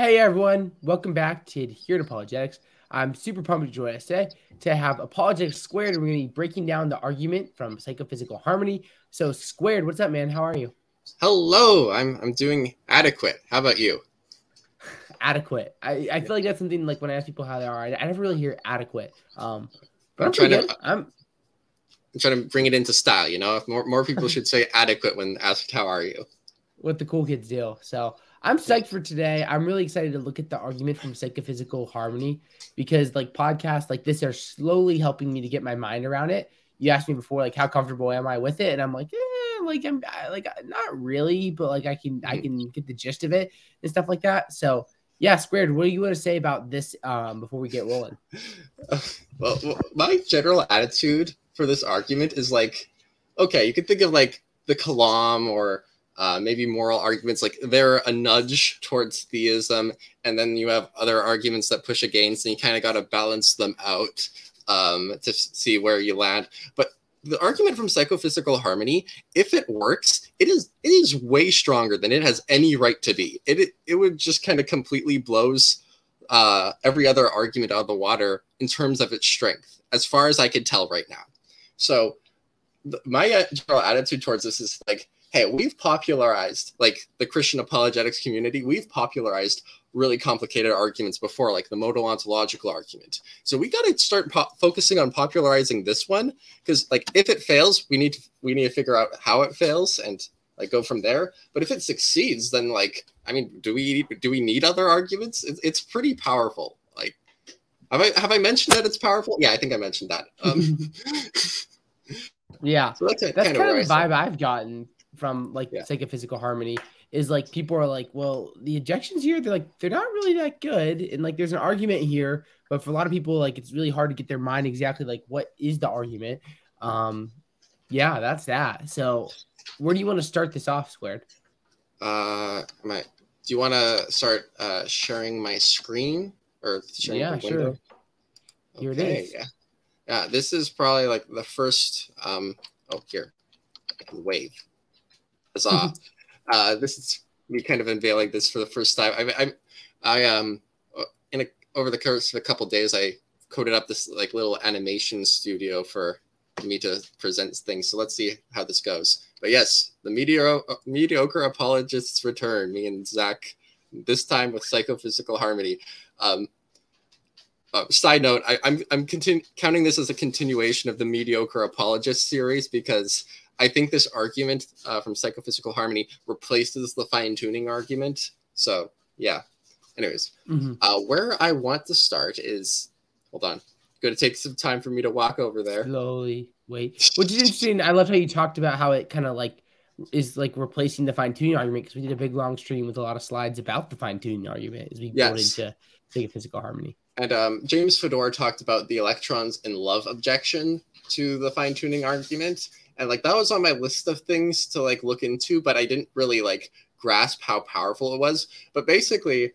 Hey everyone, welcome back to Here Apologetics. I'm super pumped to join us today to have Apologetics Squared. We're going to be breaking down the argument from Psychophysical Harmony. So, Squared, what's up, man? How are you? Hello, I'm I'm doing adequate. How about you? adequate. I, I feel like that's something like when I ask people how they are, I, I never really hear adequate. Um, but I'm, I'm trying to. I'm I'm trying to bring it into style. You know, if more more people should say adequate when asked how are you. what the cool kids do. So I'm psyched for today. I'm really excited to look at the argument from psychophysical harmony because like podcasts like this are slowly helping me to get my mind around it. You asked me before, like, how comfortable am I with it? And I'm like, eh, like I'm I- like not really, but like I can I can get the gist of it and stuff like that. So yeah, squared. What do you want to say about this um before we get rolling? well, well, my general attitude for this argument is like, okay, you could think of like the Kalam or uh, maybe moral arguments, like they're a nudge towards theism, and then you have other arguments that push against, and you kind of got to balance them out um, to see where you land. But the argument from psychophysical harmony, if it works, it is it is way stronger than it has any right to be. It it, it would just kind of completely blows uh, every other argument out of the water in terms of its strength, as far as I could tell right now. So, th- my uh, general attitude towards this is like, hey, we've popularized like the Christian apologetics community. We've popularized really complicated arguments before, like the modal ontological argument. So we got to start po- focusing on popularizing this one because, like, if it fails, we need to we need to figure out how it fails and like go from there. But if it succeeds, then like, I mean, do we do we need other arguments? It's, it's pretty powerful. Like, have I have I mentioned that it's powerful? Yeah, I think I mentioned that. Um, yeah. so that's, That's kind of kind where of the vibe I've gotten from like Yeah. psychophysical harmony is like people are like, well, the ejections here, they're like, they're not really that good. And like there's an argument here, but for a lot of people, like it's really hard to get their mind exactly like what is the argument. Um yeah, that's that. So where do you want to start this off, squared? Uh, my, do you want to start uh, sharing my screen or sharing Yeah, sure. window? Here it Okay, is. Yeah. Yeah, this is probably like the first. Um, oh, here, wave. Huzzah! uh, this is me kind of unveiling this for the first time. I, I, I um, in a, over the course of a couple days, I coded up this like little animation studio for me to present things. So let's see how this goes. But yes, the mediocre, mediocre apologists return. Me and Zach, this time with psychophysical harmony. Um, uh, side note, I, I'm I'm continu- counting this as a continuation of the mediocre apologist series because I think this argument uh, from psychophysical harmony replaces the fine tuning argument. So yeah. Anyways, Mhm. uh, where I want to start is hold on. Going to take some time for me to walk over there. Slowly wait. Which is interesting. I love how you talked about how it kind of like is like replacing the fine tuning argument because we did a big long stream with a lot of slides about the fine tuning argument as we go Yes. into psychophysical harmony. And um, James Fodor talked about the electrons in love objection to the fine tuning argument, and like that was on my list of things to like look into, but I didn't really like grasp how powerful it was. But basically,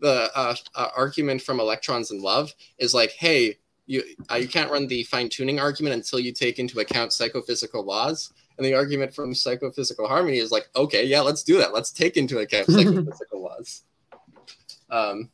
the uh, uh, argument from electrons in love is like, hey, you uh, you can't run the fine tuning argument until you take into account psychophysical laws. And the argument from psychophysical harmony is like, okay, yeah, let's do that. Let's take into account psychophysical laws. Um,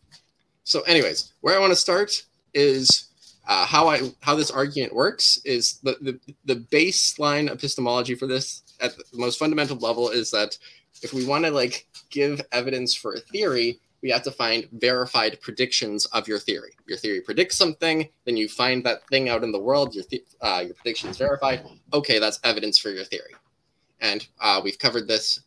so, anyways, where I want to start is uh, how I how this argument works. Is the, the the baseline epistemology for this at the most fundamental level is that if we want to like give evidence for a theory, we have to find verified predictions of your theory. Your theory predicts something, then you find that thing out in the world. Your uh, your prediction is verified. Okay, that's evidence for your theory. And uh, we've covered this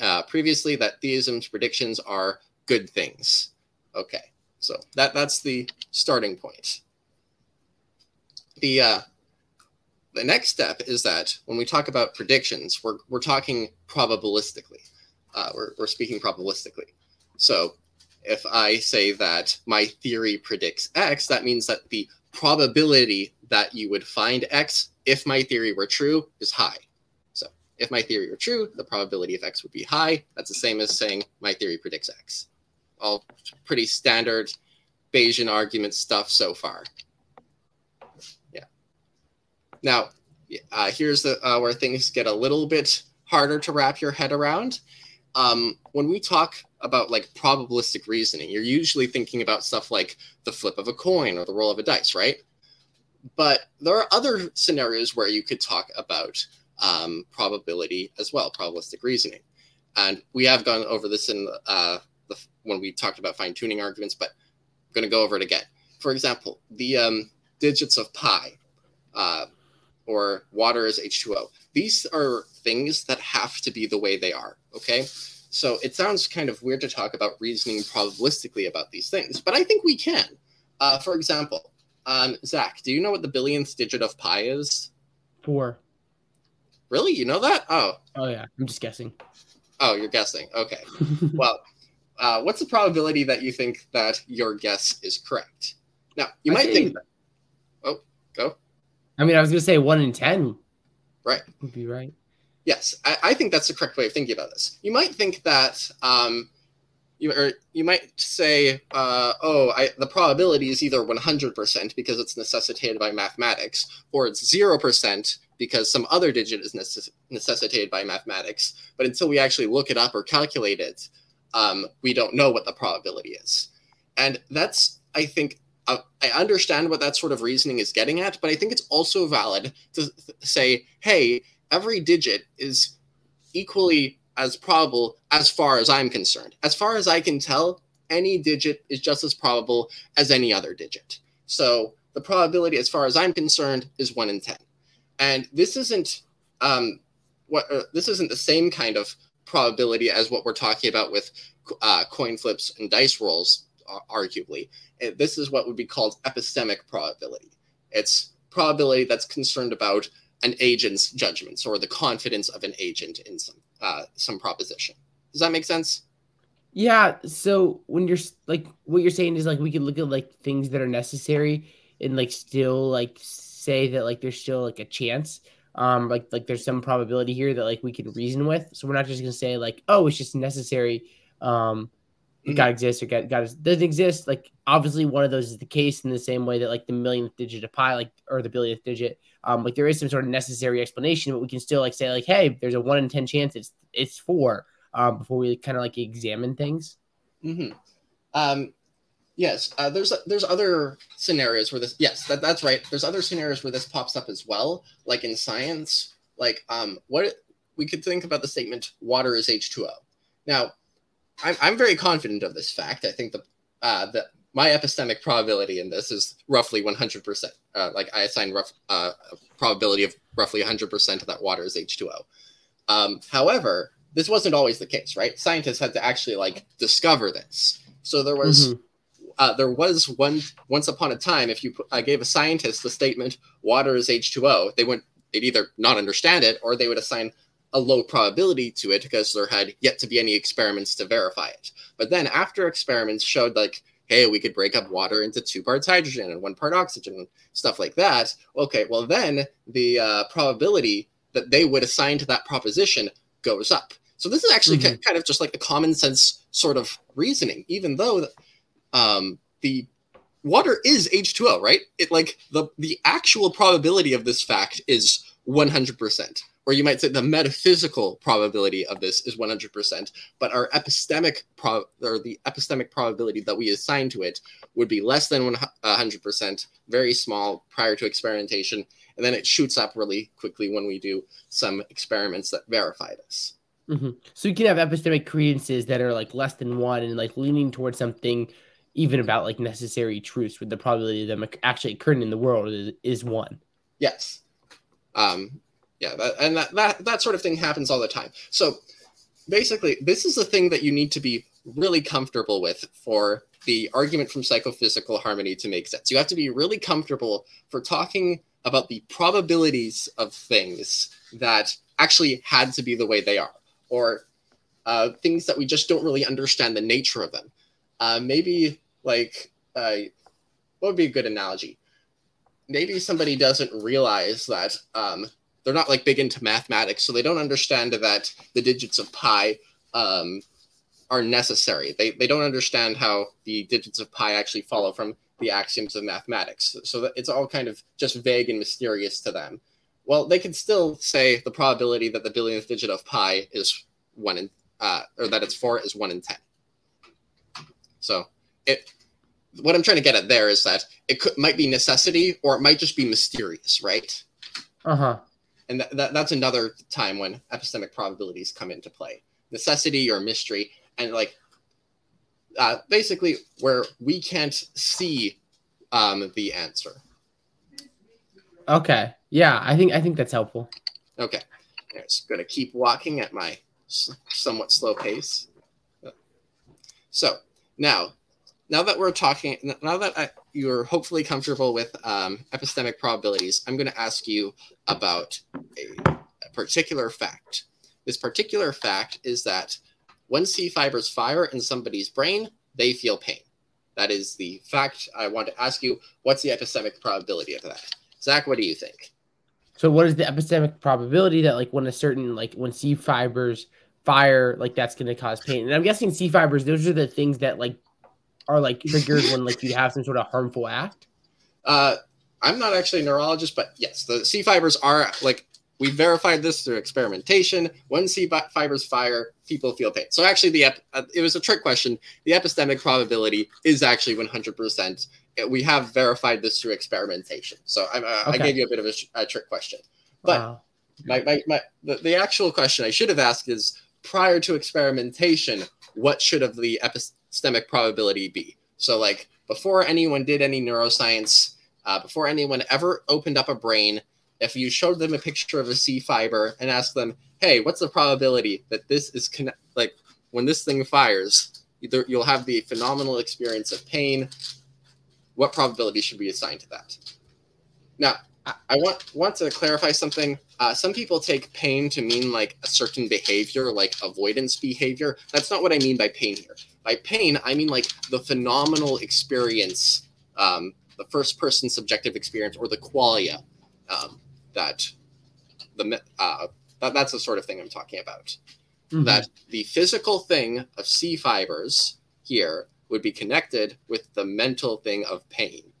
uh, previously that theism's predictions are good things. Okay, so that that's the starting point. The uh, the next step is that when we talk about predictions, we're we're talking probabilistically. Uh, we're we're speaking probabilistically. So if I say that my theory predicts X, that means that the probability that you would find X if my theory were true is high. So if my theory were true, the probability of X would be high. That's the same as saying my theory predicts X. All pretty standard Bayesian argument stuff so far. Now, uh, here's the uh, where things get a little bit harder to wrap your head around. Um, when we talk about like probabilistic reasoning. You're usually thinking about stuff like the flip of a coin or the roll of a dice, right? But there are other scenarios where you could talk about um, probability as well, probabilistic reasoning. And we have gone over this in uh, the, when we talked about fine tuning arguments, but I'm going to go over it again. For example, the um, digits of pi uh, or water is H2O. These are things that have to be the way they are. Okay. So it sounds kind of weird to talk about reasoning probabilistically about these things, but I think we can. Uh, for example, um, Zach, do you know what the billionth digit of pi is? Four. Really? You know that? Oh. Oh yeah. I'm just guessing. Oh, you're guessing. Okay. well, uh, what's the probability that you think that your guess is correct? Now, you I might think. That, oh, go. I mean, I was gonna say one in ten. Right. Would be right. Yes, I, I, think that's the correct way of thinking about this. You might think that um, you or you might say, uh, "Oh, I, the probability is either 100% because it's necessitated by mathematics, or it's zero percent because some other digit is necess- necessitated by mathematics." But until we actually look it up or calculate it, um, we don't know what the probability is. And that's, I think, uh, I understand what that sort of reasoning is getting at, but I think it's also valid to th- say, hey, every digit is equally as probable as far as I'm concerned. As far as I can tell, any digit is just as probable as any other digit. So the probability, as far as I'm concerned, is one in ten. And this isn't um, what uh, this isn't the same kind of probability as what we're talking about with uh, coin flips and dice rolls, uh, arguably this is what would be called epistemic probability. It's probability that's concerned about an agent's judgments or the confidence of an agent in some uh, some proposition. Does that make sense? Yeah. So when you're like what you're saying is like we could look at like things that are necessary and like still like say that like there's still like a chance um like like there's some probability here that like we can reason with so we're not just gonna say like oh it's just necessary um mm-hmm. God exists or God, God doesn't exist. Like obviously one of those is the case in the same way that like the millionth digit of pi, like or the billionth digit, um, like there is some sort of necessary explanation, but we can still like say like, hey, there's a one in ten chance it's it's four, um, before we kind of like examine things. Mm-hmm. Um, yes, uh, there's there's other scenarios where this. Yes, that, that's right. There's other scenarios where this pops up as well, like in science. Like um, what we could think about the statement "water is H2O." Now, I'm, I'm very confident of this fact. I think the uh, that my epistemic probability in this is roughly 100%. Uh, like I assign rough uh, probability of roughly 100% that water is H2O. Um, however, this wasn't always the case, right? Scientists had to actually like discover this. So there was mm-hmm. uh, there was one once upon a time if you I gave a scientist the statement water is H2O, they would they'd either not understand it or they would assign a low probability to it because there had yet to be any experiments to verify it. But then after experiments showed like, hey, we could break up water into two parts hydrogen and one part oxygen and stuff like that. Okay, well then the uh, probability that they would assign to that proposition goes up. So this is actually mm-hmm. kind of just like a common sense sort of reasoning, even though um, the water is H2O, right? It like the the actual probability of this fact is 100% or you might say the metaphysical probability of this is 100%, but our epistemic pro- or the epistemic probability that we assign to it would be less than 100%, very small prior to experimentation, and then it shoots up really quickly when we do some experiments that verify this. Mm-hmm. So you can have epistemic credences that are like less than one and like leaning towards something even about like necessary truths, where the probability of them actually occurring in the world is, is one. Yes. Um, yeah that, and that, that that sort of thing happens all the time. So basically this is the thing that you need to be really comfortable with for the argument from psychophysical harmony to make sense. You have to be really comfortable for talking about the probabilities of things that actually had to be the way they are or uh, things that we just don't really understand the nature of them. Uh, maybe like uh, what would be a good analogy? Maybe somebody doesn't realize that um, they're not like big into mathematics, so they don't understand that the digits of pi um, are necessary. They they don't understand how the digits of pi actually follow from the axioms of mathematics. So it's all kind of just vague and mysterious to them. Well, they can still say the probability that the billionth digit of pi is one in uh, or that it's four is one in ten. So it what I'm trying to get at there is that it could might be necessity or it might just be mysterious, right? Uh-huh. And th- that, that's another time when epistemic probabilities come into play. Necessity or mystery and like uh, basically where we can't see um, the answer. Okay. Yeah, I think I think that's helpful. Okay. I'm just going to keep walking at my somewhat slow pace. So now, now that we're talking, now that I, you're hopefully comfortable with um, epistemic probabilities, I'm going to ask you about a, a particular fact. This particular fact is that when C fibers fire in somebody's brain, they feel pain. That is the fact I want to ask you. What's the epistemic probability of that? Zach, what do you think? So what is the epistemic probability that like when a certain like when C fibers fire, like that's gonna cause pain? And I'm guessing C fibers, those are the things that like are like triggered when like you have some sort of harmful act. Uh, I'm not actually a neurologist, but yes, the C fibers are like we verified this through experimentation. When C fibers fire, people feel pain. So actually, the ep- uh, it was a trick question. The epistemic probability is actually 100. percent We have verified this through experimentation. So I, uh, I gave you a bit of a, sh- a trick question. But Wow. my, my, my the, the actual question I should have asked is prior to experimentation, what should have the epistemic probability be? So like before anyone did any neuroscience, uh, before anyone ever opened up a brain, if you showed them a picture of a C fiber and asked them, "Hey, what's the probability that this is conne- like when this thing fires, either you'll have the phenomenal experience of pain? What probability should we assign to that?" Now, I I want want to clarify something. Uh, some people take pain to mean like a certain behavior, like avoidance behavior. That's not what I mean by pain here. By pain, I mean like the phenomenal experience, um, the first person subjective experience, or the qualia um, that the uh, that, that's the sort of thing I'm talking about. Mhm. That the physical thing of C fibers here would be connected with the mental thing of pain.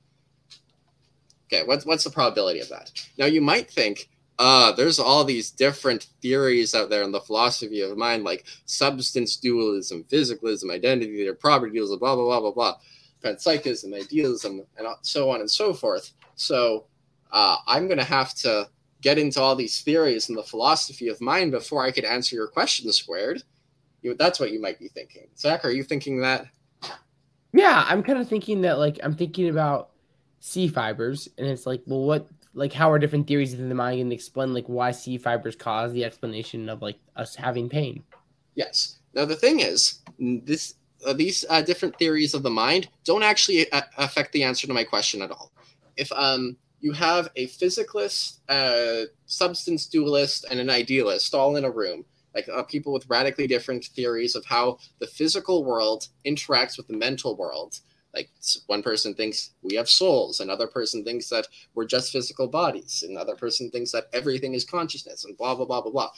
Okay, what's what's the probability of that? Now you might think, uh, there's all these different theories out there in the philosophy of mind, like substance dualism, physicalism, identity, or property dualism, blah blah blah blah blah, panpsychism, idealism, and so on and so forth. So uh, I'm gonna have to get into all these theories and the philosophy of mind before I could answer your question squared. You, that's what you might be thinking. Zach, are you thinking that? Yeah, I'm kind of thinking that like I'm thinking about C fibers, and it's like, well, what like how are different theories in the mind going to explain like why C fibers cause the explanation of like us having pain? Yes. Now the thing is, this uh, these uh, different theories of the mind don't actually uh, affect the answer to my question at all. If um you have a physicalist, uh, substance dualist, and an idealist all in a room, like uh, people with radically different theories of how the physical world interacts with the mental world. Like one person thinks we have souls, another person thinks that we're just physical bodies, another person thinks that everything is consciousness, and blah blah blah blah blah.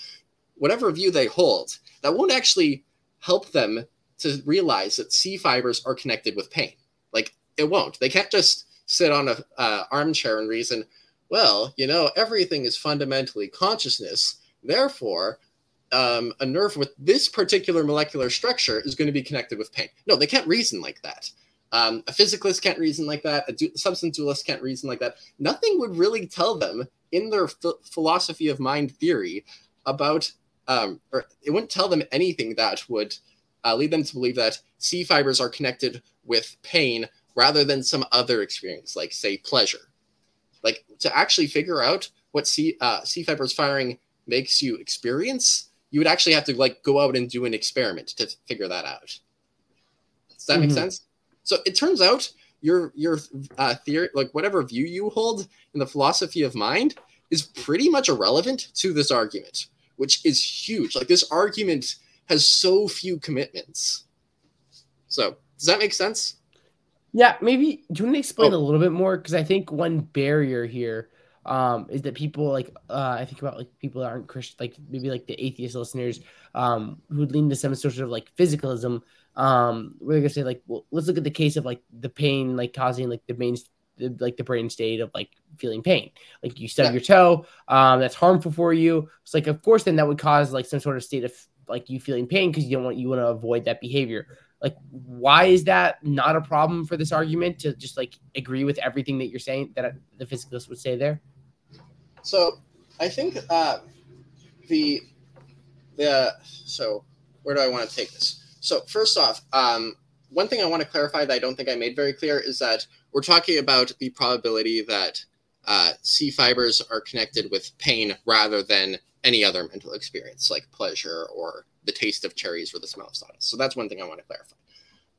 Whatever view they hold, that won't actually help them to realize that C fibers are connected with pain. Like it won't. They can't just sit on a uh, armchair and reason. Well, you know, everything is fundamentally consciousness. Therefore, um, a nerve with this particular molecular structure is going to be connected with pain. No, they can't reason like that. Um, a physicalist can't reason like that. A du- substance dualist can't reason like that. Nothing would really tell them in their ph- philosophy of mind theory about, um, or it wouldn't tell them anything that would uh, lead them to believe that C fibers are connected with pain rather than some other experience, like say pleasure. Like to actually figure out what C uh, C fibers firing makes you experience, you would actually have to like go out and do an experiment to figure that out. Does that make Mhm. sense? So it turns out your your uh, theory, like whatever view you hold in the philosophy of mind, is pretty much irrelevant to this argument, which is huge. Like this argument has so few commitments. So does that make sense? Yeah, maybe do you want to explain Oh. a little bit more? Because I think one barrier here um, is that people like uh, I think about like people that aren't Christian, like maybe like the atheist listeners um, who would lean to some sort of like physicalism. Um, we're gonna say like, well, let's look at the case of like the pain, like causing like the main, the, like the brain state of like feeling pain. Like you stub Yeah. your toe, um, that's harmful for you. It's like, of course, then that would cause like some sort of state of like you feeling pain because you don't want you want to avoid that behavior. Like, why is that not a problem for this argument to just like agree with everything that you're saying that the physicalist would say there? So I think uh, the the so where do I want to take this? So first off, um, one thing I want to clarify that I don't think I made very clear is that we're talking about the probability that uh, C fibers are connected with pain rather than any other mental experience like pleasure or the taste of cherries or the smell of sawdust. So that's one thing I want to clarify.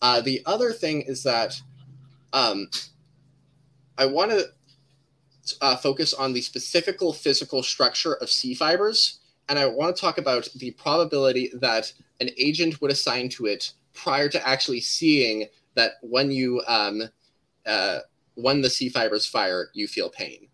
Uh, the other thing is that um, I want to uh, focus on the specific physical structure of C fibers, and I want to talk about the probability that an agent would assign to it prior to actually seeing that when you um, uh, when the C fibers fire, you feel pain.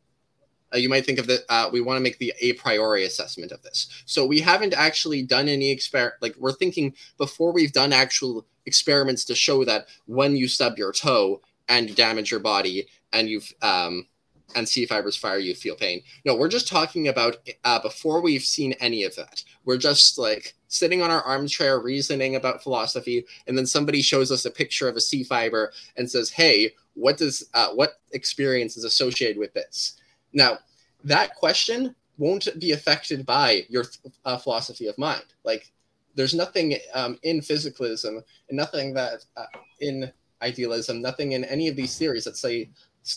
Uh, you might think of that. Uh, we want to make the a priori assessment of this. So we haven't actually done any experiment. Like we're thinking before we've done actual experiments to show that when you stub your toe and damage your body and you've um, and C fibers fire, you feel pain. No, we're just talking about uh, before we've seen any of that. We're just like sitting on our armchair reasoning about philosophy, and then somebody shows us a picture of a C fiber and says, "Hey, what does uh, what experience is associated with this?" Now, that question won't be affected by your uh, philosophy of mind. Like, there's nothing um, in physicalism and nothing that uh, in idealism, nothing in any of these theories that say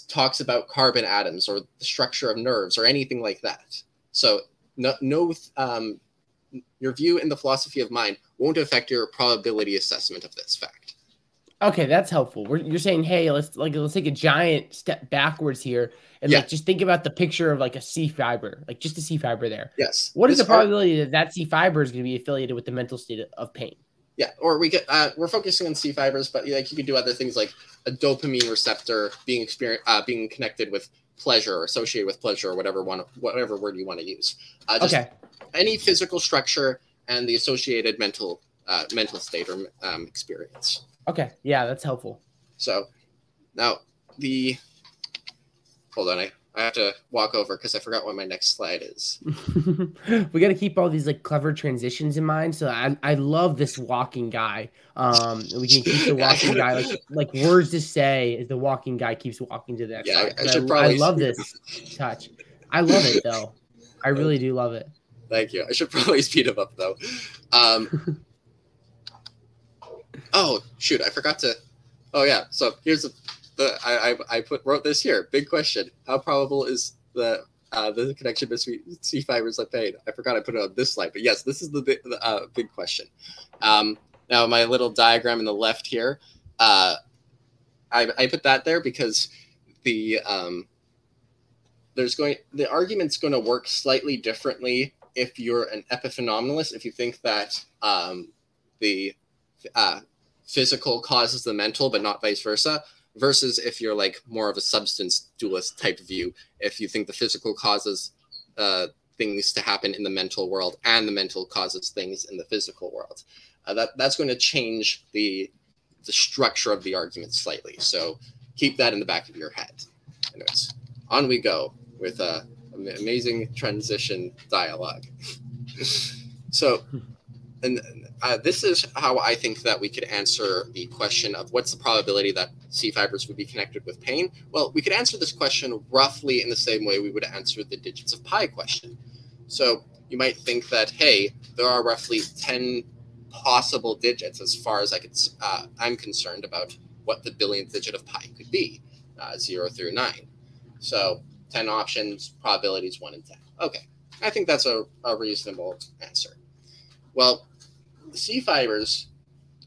talks about carbon atoms or the structure of nerves or anything like that. So no, no um, your view in the philosophy of mind won't affect your probability assessment of this fact. Okay, that's helpful. We're, you're saying, hey, let's like let's take a giant step backwards here and yeah. like just think about the picture of like a C fiber, like just a C fiber there. Yes. What is the probability that that C fiber is going to be affiliated with the mental state of pain? Yeah, or we get uh, we're focusing on C fibers, but like you could do other things like a dopamine receptor being experience uh, being connected with pleasure or associated with pleasure or whatever one whatever word you want to use. Uh, okay. Any physical structure and the associated mental uh, mental state or um, experience. Okay. Yeah, that's helpful. So now the hold on, I, I have to walk over because I forgot what my next slide is. we got to keep all these like clever transitions in mind. So I, I love this walking guy. Um, we can keep the walking guy like like words to say as the walking guy keeps walking to the next. Yeah, I, I, should I, probably. I love this touch. I love it though. I really do love it. Thank you. I should probably speed him up though. Um, oh shoot, I forgot to. Oh yeah. So here's the, the I, I I put wrote this here. Big question: How probable is the uh, the connection between C fibers and pain? I forgot I put it on this slide, but yes, this is the big uh, big question. Um, now my little diagram in the left here, uh, I I put that there because the um, there's going the argument's going to work slightly differently if you're an epiphenomenalist. If you think that um, the uh, physical causes the mental, but not vice versa. Versus if you're like more of a substance dualist type view, if you think the physical causes uh, things to happen in the mental world and the mental causes things in the physical world, uh, that that's going to change the the structure of the argument slightly. So keep that in the back of your head. Anyways, on we go with a amazing transition dialogue. so, and uh, this is how I think that we could answer the question of what's the probability that C fibers would be connected with pain. Well, we could answer this question roughly in the same way we would answer the digits of pi question. So you might think that, hey, there are roughly 10 possible digits as far as I could, uh, I'm concerned about what the billionth digit of pi could be, uh, 0 through 9. So 10 options, probabilities 1 in 10. Okay, I think that's a, a reasonable answer. Well, C fibers,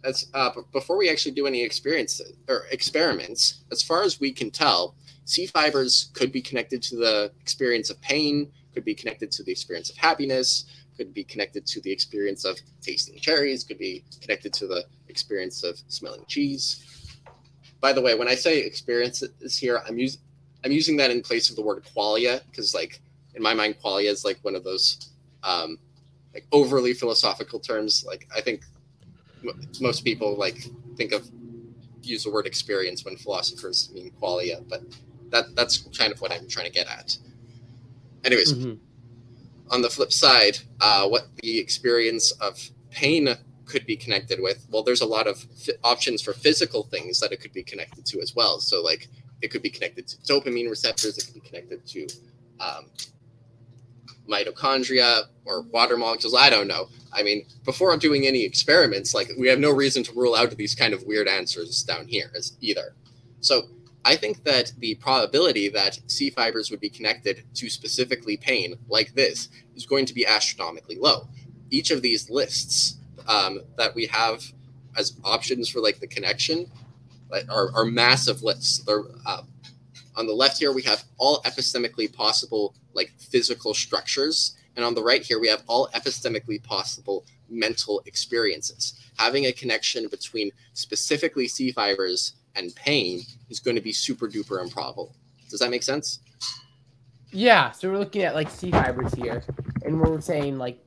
as uh, before we actually do any experience or experiments, as far as we can tell, C fibers could be connected to the experience of pain, could be connected to the experience of happiness, could be connected to the experience of tasting cherries, could be connected to the experience of smelling cheese. By the way, when I say experiences here, I'm using I'm using that in place of the word qualia because, like, in my mind, qualia is like one of those um, like overly philosophical terms. Like I think m- most people like think of use the word experience when philosophers mean qualia, but that that's kind of what I'm trying to get at. Anyways, mm-hmm. on the flip side, uh, what the experience of pain could be connected with? Well, there's a lot of f- options for physical things that it could be connected to as well. So, like, it could be connected to dopamine receptors, it could be connected to um, mitochondria or water molecules. I don't know. I mean, before doing any experiments, like, we have no reason to rule out these kind of weird answers down here as either. So, I think that the probability that C fibers would be connected to specifically pain like this is going to be astronomically low. Each of these lists um, that we have as options for like the connection are, are massive lists. They're uh, on the left here we have all epistemically possible like physical structures, and on the right here we have all epistemically possible mental experiences. Having a connection between specifically C fibers and pain is going to be super duper improbable. Does that make sense? Yeah. So we're looking at like C fibers here, and we're saying like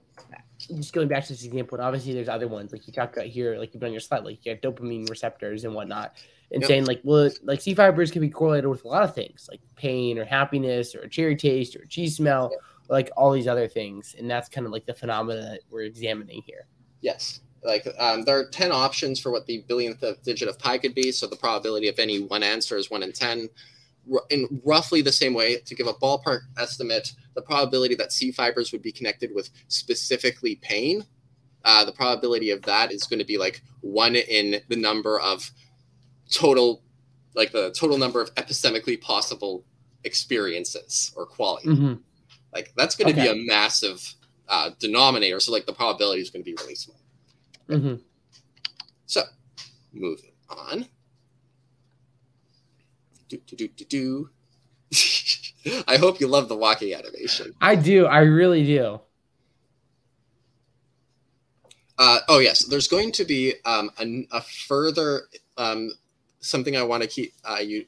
just going back to this example, and obviously there's other ones like you talked about here, like you've done your slide, like you have dopamine receptors and whatnot, and Yep. saying like, well, like C fibers can be correlated with a lot of things, like pain or happiness or a cherry taste or a cheese smell, like all these other things, and that's kind of like the phenomena that we're examining here. Yes. Like um, there are 10 options for what the billionth of digit of pi could be. So the probability of any one answer is 1 in 10. In roughly the same way, to give a ballpark estimate, the probability that C fibers would be connected with specifically pain, uh, the probability of that is going to be like 1 in the number of total, like the total number of epistemically possible experiences or qualia. Mm-hmm. Like that's going to Okay. be a massive uh, denominator. So like the probability is going to be really small. Mm-hmm. So, moving on. Do, do, do, do, do. I hope you love the walking animation. I do. I really do. Uh, oh, yes. There's going to be um, a, a further um, something I want to keep uh, you.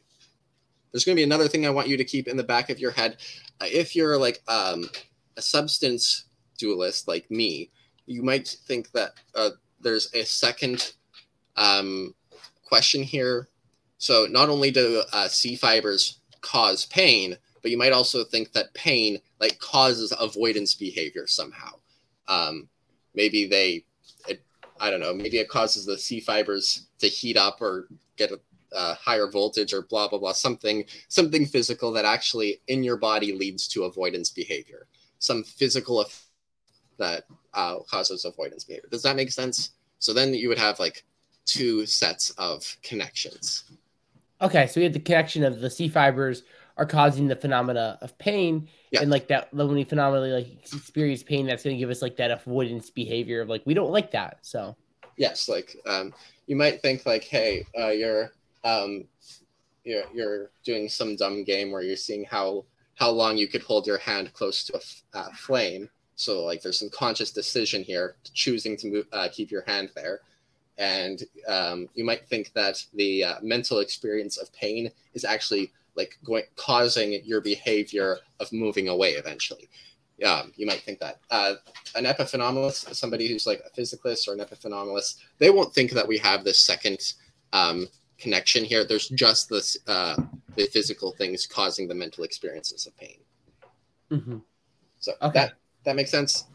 There's going to be another thing I want you to keep in the back of your head. Uh, if you're like um, a substance dualist like me, you might think that uh, there's a second um, question here. So not only do uh, C fibers cause pain, but you might also think that pain like causes avoidance behavior somehow. Um, maybe they, it, I don't know, maybe it causes the C fibers to heat up or get a, higher voltage or blah blah blah something something physical that actually in your body leads to avoidance behavior. Some physical effect that uh, causes avoidance behavior. Does that make sense? So then you would have like two sets of connections Okay, so we have the connection of the C fibers are causing the phenomena of pain, Yeah. and like that when we phenomenally like experience pain, that's going to give us like that avoidance behavior of like we don't like that. So yes like um, you might think like hey uh, you're um, you're you're doing some dumb game where you're seeing how how long you could hold your hand close to a f- uh, flame so like there's some conscious decision here choosing to move uh, keep your hand there and um, you might think that the uh, mental experience of pain is actually like going causing your behavior of moving away eventually. Um, you might think that. Uh, an epiphenomenalist somebody who's like a physicalist or an epiphenomenalist they won't think that we have this second um, connection here. There's just this uh, the physical things causing the mental experiences of pain. Mhm. so Okay. that that makes sense?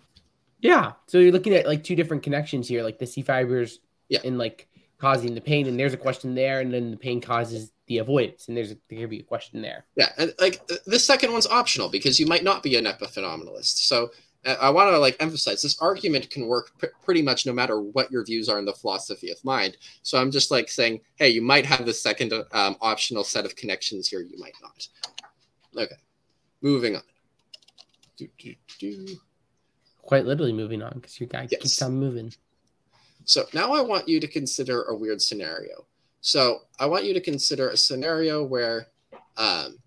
Yeah, so you're looking at like two different connections here, like the C fibers Yeah. and like causing the pain, and there's a question there, and then the pain causes the avoidance, and there's a, there could be a question there. Yeah, and like th- this second one's optional because you might not be an epiphenomenalist. So uh, I want to like emphasize this argument can work pr- pretty much no matter what your views are in the philosophy of mind. So I'm just like saying, hey, you might have the second um, optional set of connections here. You might not. Okay, moving on. Do, do, do. Quite literally moving on because your guy Yes. keeps on moving. So now I want you to consider a weird scenario. So I want you to consider a scenario where um,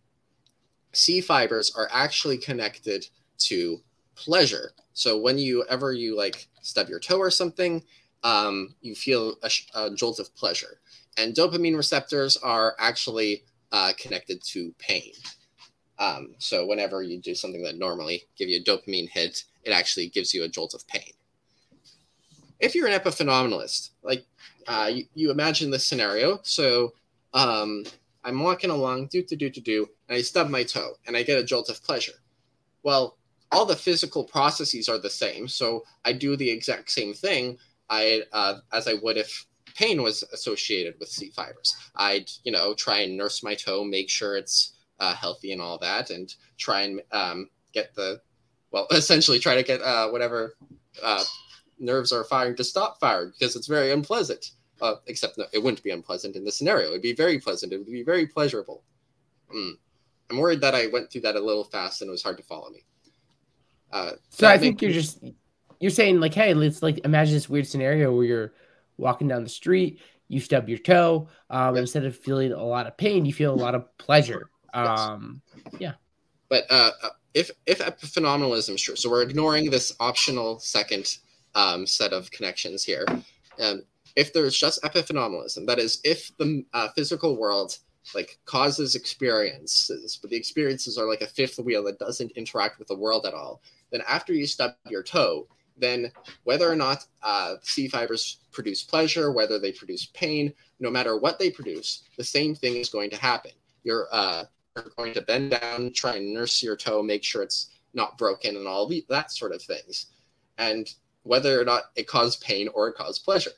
C fibers are actually connected to pleasure. So when you ever you like stub your toe or something, um, you feel a, a jolt of pleasure, and dopamine receptors are actually uh, connected to pain. Um, so whenever you do something that normally give you a dopamine hit, it actually gives you a jolt of pain if you're an epiphenomenalist, like uh, you, you imagine this scenario. So um, I'm walking along, do do do do do, and I stub my toe, and I get a jolt of pleasure. Well, all the physical processes are the same, so I do the exact same thing, I uh, as I would if pain was associated with C fibers. I'd you know try and nurse my toe, make sure it's uh, healthy and all that, and try and um, get the well, essentially try to get uh, whatever uh, nerves are firing to stop firing because it's very unpleasant. Uh, except no, it wouldn't be unpleasant in this scenario. It'd be very pleasant. It would be very pleasurable. Mm. I'm worried that I went through that a little fast and it was hard to follow me. Uh, so I think you're just you're saying like, hey, let's like imagine this weird scenario where you're walking down the street, you stub your toe. Um, yep. Instead of feeling a lot of pain, you feel a lot of pleasure. Um, yes. Yeah. But uh, uh if if epiphenomenalism is true, so we're ignoring this optional second um, set of connections here. Um, if there's just epiphenomenalism, that is, if the uh, physical world like causes experiences, but the experiences are like a fifth wheel that doesn't interact with the world at all, then after you stub your toe, then whether or not uh, C fibers produce pleasure, whether they produce pain, no matter what they produce, the same thing is going to happen. You're uh, are going to bend down, try and nurse your toe, make sure it's not broken, and all that sort of things. And whether or not it caused pain or it caused pleasure,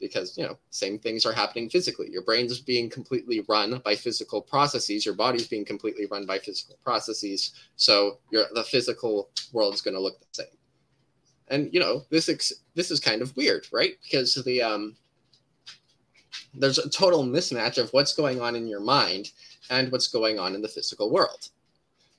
because you know same things are happening physically. Your brain's being completely run by physical processes. Your body's being completely run by physical processes. So your the physical world is going to look the same. And you know this ex- this is kind of weird, right? Because the um, there's a total mismatch of what's going on in your mind and what's going on in the physical world.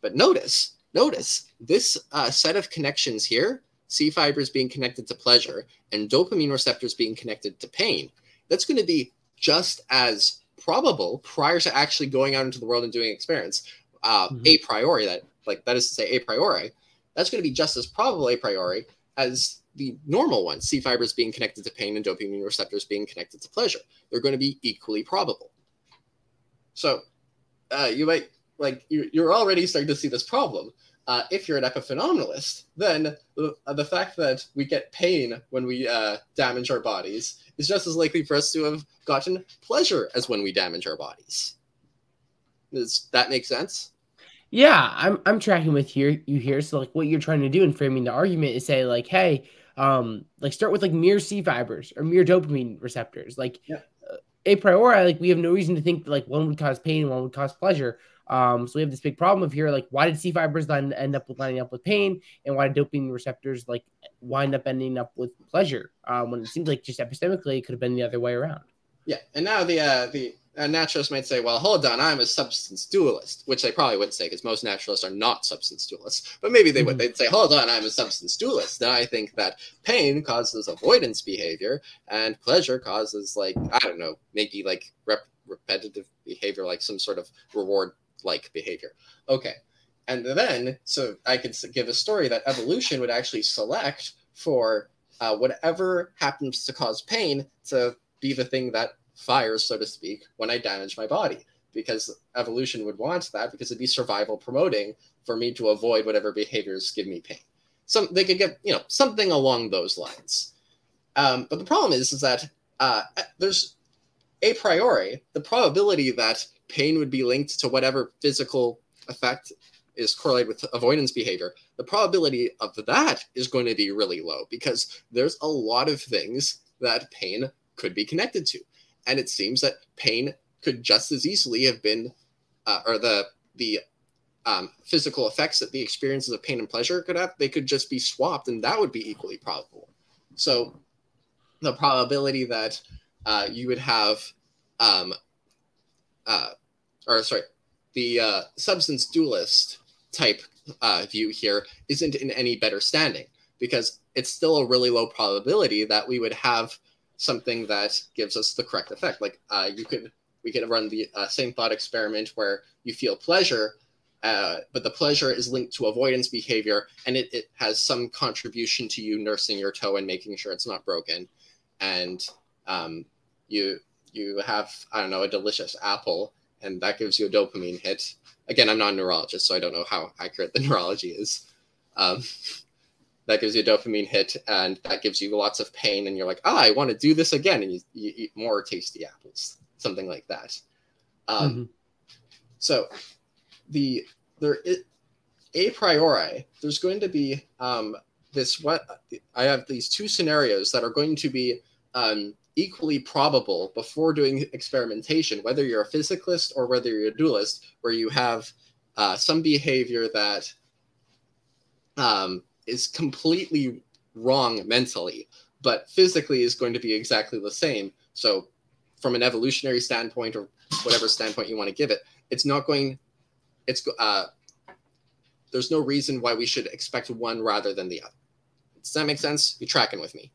But notice, notice this uh, set of connections here C fibers being connected to pleasure and dopamine receptors being connected to pain. That's going to be just as probable prior to actually going out into the world and doing experience uh, mm-hmm. a priori that like that is to say a priori that's going to be just as probable a priori as the normal one c fibers being connected to pain and dopamine receptors being connected to pleasure they're going to be equally probable so uh, you might like you, you're already starting to see this problem. Uh, if you're an epiphenomenalist, then the, uh, the fact that we get pain when we uh, damage our bodies is just as likely for us to have gotten pleasure as when we damage our bodies. Does that make sense? Yeah, I'm I'm tracking with you you here. So like what you're trying to do in framing the argument is say like, hey, um, like start with like mere C fibers or mere dopamine receptors. Like yeah a priori, like we have no reason to think that like one would cause pain and one would cause pleasure. Um, so we have this big problem of here, like why did C fibers then end up with lining up with pain, and why did dopamine receptors like wind up ending up with pleasure? Um, when it seems like just epistemically it could have been the other way around. Yeah, and now the uh, the a naturalist might say, well, hold on, I'm a substance dualist, which they probably wouldn't say because most naturalists are not substance dualists. But maybe they mm-hmm. would. They'd say, hold on, I'm a substance dualist. Then I think that pain causes avoidance behavior and pleasure causes, like, I don't know, maybe like rep- repetitive behavior, like some sort of reward like behavior. Okay. And then, so I could give a story that evolution would actually select for uh, whatever happens to cause pain to be the thing that fires, so to speak, when I damage my body. Because evolution would want that because it'd be survival promoting for me to avoid whatever behaviors give me pain. Some they could get you know something along those lines. Um, but the problem is is that uh, there's a priori the probability that pain would be linked to whatever physical effect is correlated with avoidance behavior, the probability of that is going to be really low because there's a lot of things that pain could be connected to and it seems that pain could just as easily have been, uh, or the the um, physical effects that the experiences of pain and pleasure could have, they could just be swapped, and that would be equally probable. So, the probability that uh, you would have, um, uh, or sorry, the uh, substance dualist type uh, view here isn't in any better standing because it's still a really low probability that we would have something that gives us the correct effect. Like uh, you could, we could run the uh, same thought experiment where you feel pleasure, uh, but the pleasure is linked to avoidance behavior, and it, it has some contribution to you nursing your toe and making sure it's not broken, and um, you you have I don't know a delicious apple, and that gives you a dopamine hit. Again, I'm not a neurologist, so I don't know how accurate the neurology is. Um, that gives you a dopamine hit and that gives you lots of pain and you're like ah i want to do this again and you, you eat more tasty apples something like that um, mm-hmm. so the there is a priori there's going to be um, this what I have these two scenarios that are going to be um, equally probable before doing experimentation, whether you're a physicalist or whether you're a dualist, where you have uh, some behavior that um, is completely wrong mentally, but physically is going to be exactly the same. So, from an evolutionary standpoint or whatever standpoint you want to give it, it's not going. It's uh, there's no reason why we should expect one rather than the other. Does that make sense? You tracking with me?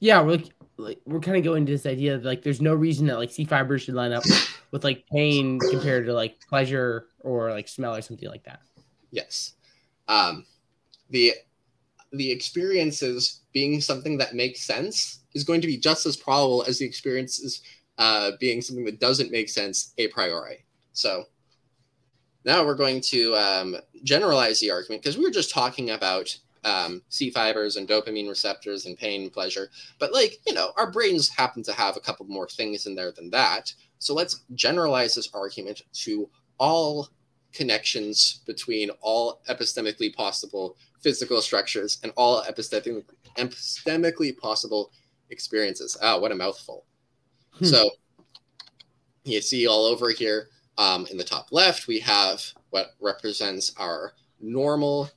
Yeah, like, like we're kind of going to this idea of like there's no reason that like C fibers should line up with like pain compared to like pleasure or like smell or something like that. Yes. Um, the the experiences being something that makes sense is going to be just as probable as the experiences uh, being something that doesn't make sense a priori. So now we're going to um, generalize the argument because we were just talking about um, C fibers and dopamine receptors and pain and pleasure. But, like, you know, our brains happen to have a couple more things in there than that. So let's generalize this argument to all connections between all epistemically possible physical structures and all epistemically, epistemically possible experiences. Ah, what a mouthful. Hmm. So you see all over here um, in the top left, we have what represents our normal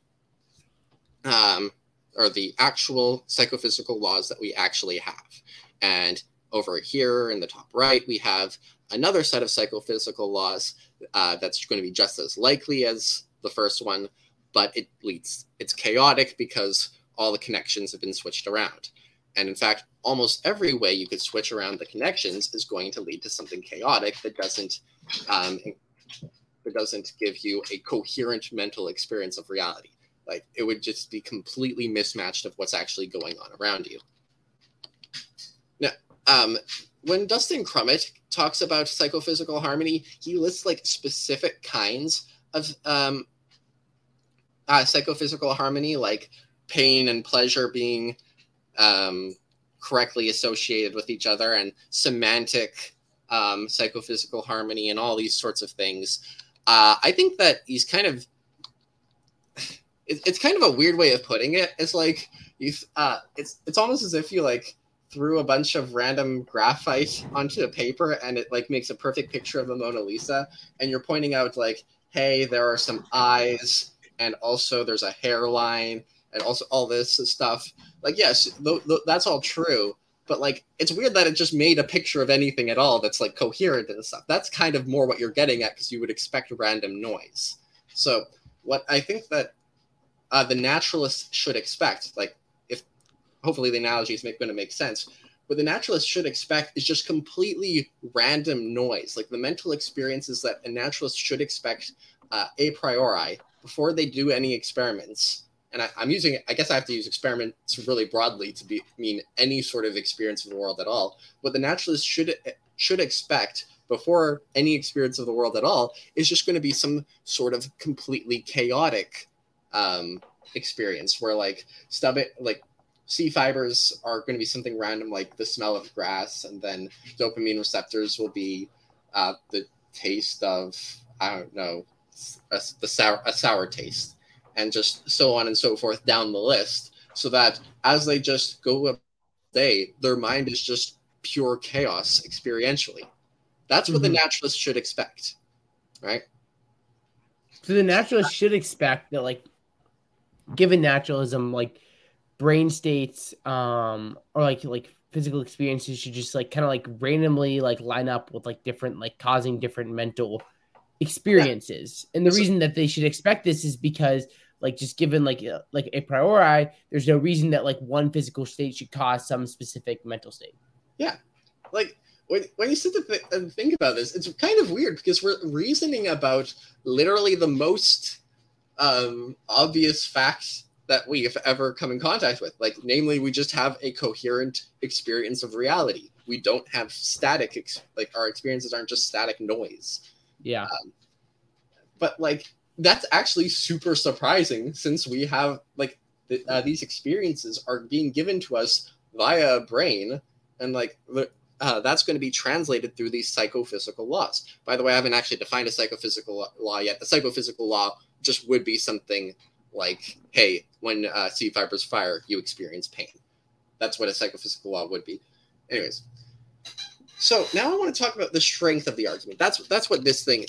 um, or the actual psychophysical laws that we actually have. And over here in the top right, we have another set of psychophysical laws uh, that's going to be just as likely as the first one, but it leads it's chaotic because all the connections have been switched around. And in fact, almost every way you could switch around the connections is going to lead to something chaotic that doesn't um, that doesn't give you a coherent mental experience of reality. Like it would just be completely mismatched of what's actually going on around you. Now, um, when Dustin Crummett talks about psychophysical harmony, he lists like specific kinds of um, uh, psychophysical harmony, like pain and pleasure being um, correctly associated with each other, and semantic um, psychophysical harmony, and all these sorts of things. Uh, I think that he's kind of it, it's kind of a weird way of putting it. It's like you uh, it's it's almost as if you like threw a bunch of random graphite onto the paper and it like makes a perfect picture of the Mona Lisa. And you're pointing out like hey there are some eyes and also there's a hairline and also all this stuff. Like yes th- th- that's all true. But like it's weird that it just made a picture of anything at all that's like coherent and stuff. That's kind of more what you're getting at because you would expect random noise. So what i think that uh, the naturalist should expect like if hopefully the analogy is going to make sense what the naturalist should expect is just completely random noise like the mental experiences that a naturalist should expect uh, a priori before they do any experiments and I, am using I guess I have to use experiments really broadly to be mean any sort of experience of the world at all. What the naturalist should should expect before any experience of the world at all is just going to be some sort of completely chaotic um, experience where like it like C fibers are going to be something random like the smell of grass, and then dopamine receptors will be uh, the taste of I don't know a, the sour a sour taste and just so on and so forth down the list so that as they just go up day their mind is just pure chaos experientially that's what mm-hmm. the naturalist should expect right so the naturalist should expect that like given naturalism like brain states um or like like physical experiences should just like kind of like randomly like line up with like different like causing different mental experiences. Yeah. And the reason that they should expect this is because like just given like uh, like a priori, there's no reason that like one physical state should cause some specific mental state. Yeah. Like when, when you sit th- and think about this, it's kind of weird because we're reasoning about literally the most um, obvious facts that we've ever come in contact with. Like, namely, we just have a coherent experience of reality. We don't have static, ex- like, our experiences aren't just static noise. Yeah. Um, but like that's actually super surprising since we have like the, uh, these experiences are being given to us via a brain and like the, uh, that's going to be translated through these psychophysical laws. By the way, I haven't actually defined a psychophysical law yet. The psychophysical law just would be something like, hey, when uh, C fibers fire, you experience pain. That's what a psychophysical law would be. Anyways, so now I want to talk about the strength of the argument. That's that's what this thing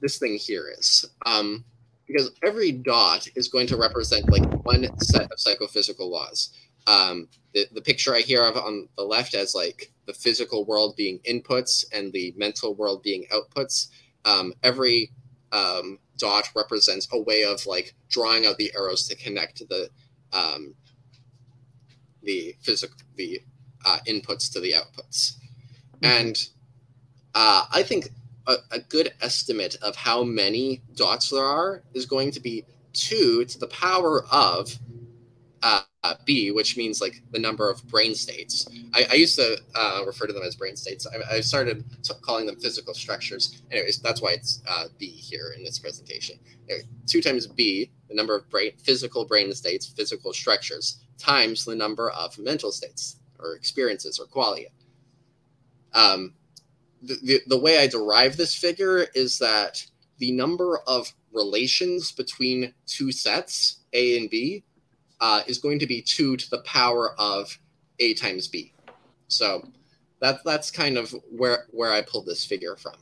this thing here is. Um, because every dot is going to represent like one set of psychophysical laws. Um, the, the picture I hear of on the left as like the physical world being inputs and the mental world being outputs. Um, every um, dot represents a way of like drawing out the arrows to connect the um, the physical the uh, inputs to the outputs. Mm-hmm. And uh, I think a, a, good estimate of how many dots there are is going to be two to the power of uh, B, which means like the number of brain states. I, I used to uh, refer to them as brain states. I, I started calling them physical structures. Anyways, that's why it's uh, B here in this presentation. Anyway, two times B, the number of brain, physical brain states, physical structures, times the number of mental states or experiences or qualia. Um, the, the, the way I derive this figure is that the number of relations between two sets, A and B, uh, is going to be 2 to the power of a times b. So that, that's kind of where, where I pulled this figure from.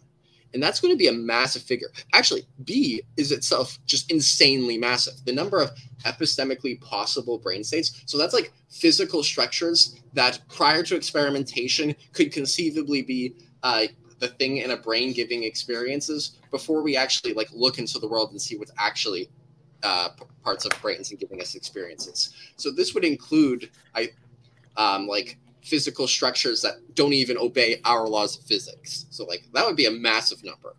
And that's going to be a massive figure. Actually, b is itself just insanely massive. The number of epistemically possible brain states. So that's like physical structures that prior to experimentation could conceivably be uh, the thing in a brain giving experiences before we actually like look into the world and see what's actually uh, parts of brains and giving us experiences. So this would include I um, like physical structures that don't even obey our laws of physics. So like that would be a massive number.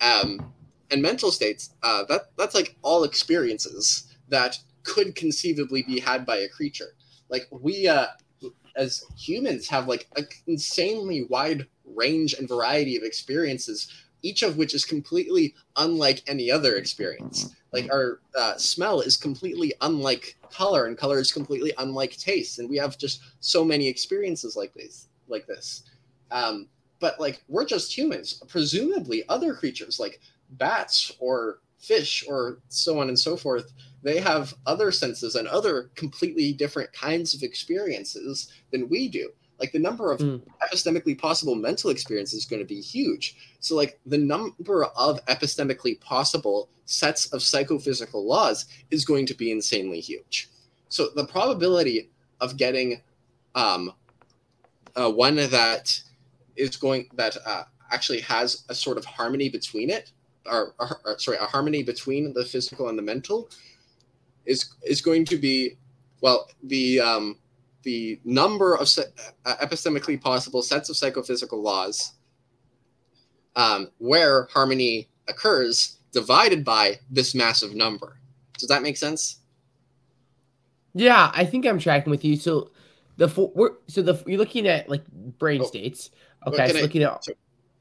Um, and mental states uh, that that's like all experiences that could conceivably be had by a creature. Like we uh, as humans have like an insanely wide range and variety of experiences each of which is completely unlike any other experience. Like our uh, smell is completely unlike color, and color is completely unlike taste, and we have just so many experiences like this. Like this, um, but like we're just humans. Presumably, other creatures like bats or fish or so on and so forth, they have other senses and other completely different kinds of experiences than we do like the number of mm. epistemically possible mental experiences is going to be huge so like the number of epistemically possible sets of psychophysical laws is going to be insanely huge so the probability of getting um, uh, one that is going that uh, actually has a sort of harmony between it or, or, or sorry a harmony between the physical and the mental is is going to be well the um, the number of uh, epistemically possible sets of psychophysical laws um, where harmony occurs divided by this massive number. Does that make sense? Yeah, I think I'm tracking with you. So the we're, so the you're looking at like brain oh, states. Okay, so I, looking at. So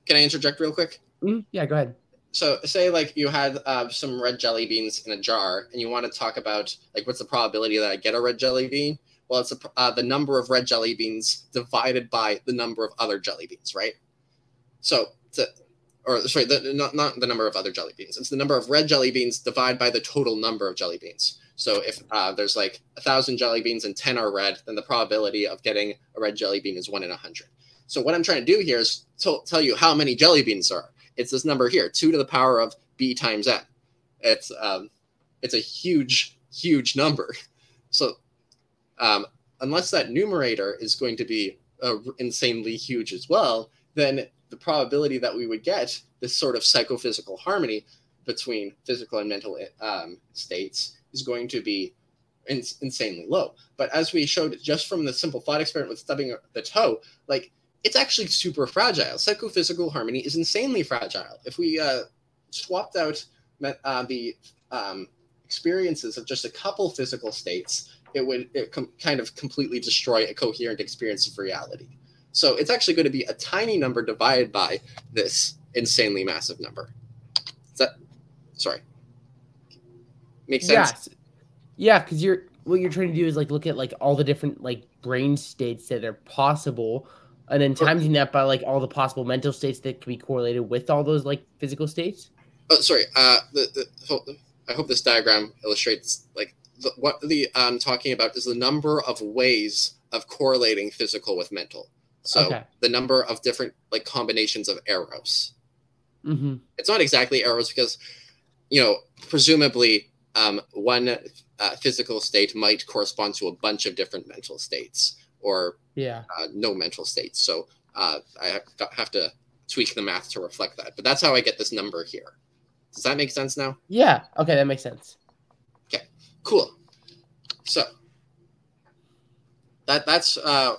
can I interject real quick? Mm-hmm. Yeah, go ahead. So say like you had uh, some red jelly beans in a jar, and you want to talk about like what's the probability that I get a red jelly bean? Well, it's uh, the number of red jelly beans divided by the number of other jelly beans, right? So, to, or sorry, the, not, not the number of other jelly beans. It's the number of red jelly beans divided by the total number of jelly beans. So if uh, there's like a thousand jelly beans and 10 are red, then the probability of getting a red jelly bean is one in a hundred. So what I'm trying to do here is to tell you how many jelly beans there are. It's this number here, two to the power of b times n. It's um, it's a huge, huge number. So um, unless that numerator is going to be uh, insanely huge as well, then the probability that we would get this sort of psychophysical harmony between physical and mental um, states is going to be in- insanely low. But as we showed just from the simple thought experiment with stubbing the toe, like it's actually super fragile. Psychophysical harmony is insanely fragile. If we uh, swapped out uh, the um, experiences of just a couple physical states it would it com- kind of completely destroy a coherent experience of reality. So it's actually going to be a tiny number divided by this insanely massive number. Is that sorry? Makes sense? Yeah, because yeah, you're what you're trying to do is like look at like all the different like brain states that are possible and then timing that by like all the possible mental states that can be correlated with all those like physical states. Oh, sorry. Uh, the, the I hope this diagram illustrates like the, what the I'm talking about is the number of ways of correlating physical with mental. So Okay. the number of different like combinations of arrows. hmm It's not exactly arrows because, you know, presumably um, one uh, physical state might correspond to a bunch of different mental states or Yeah. uh, no mental states. So uh, I have to tweak the math to reflect that. But that's how I get this number here. Does that make sense now? Yeah. Okay, that makes sense. Cool. So that that's uh,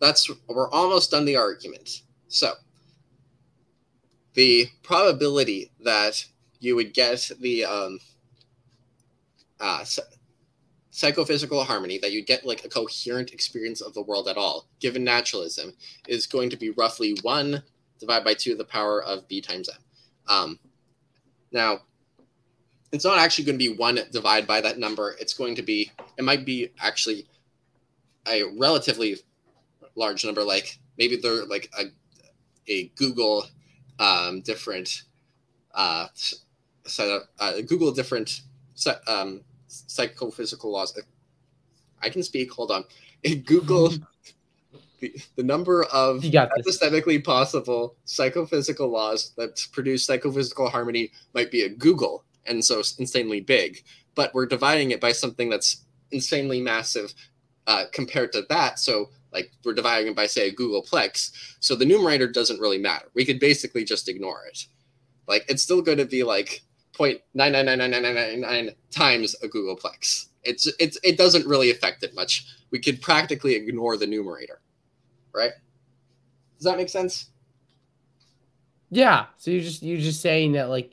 that's we're almost done the argument. So the probability that you would get the um, uh, psychophysical harmony, that you'd get like a coherent experience of the world at all, given naturalism, is going to be roughly one divided by two to the power of b times m. Um, now, it's not actually going to be one divided by that number. It's going to be, it might be actually a relatively large number, like maybe they're like a, a googol um, different uh, set of uh, googol different set, um, psychophysical laws. I can speak. Hold on. A googol the, the number of this. possible psychophysical laws that produce psychophysical harmony might be a googol and so insanely big, but we're dividing it by something that's insanely massive uh, compared to that. So, like, we're dividing it by, say, a googolplex. So the numerator doesn't really matter. We could basically just ignore it. Like, it's still going to be like 0.9999999 times a googolplex. It's, it's, it doesn't really affect it much. We could practically ignore the numerator, right? Does that make sense? Yeah. So you're just you're just saying that like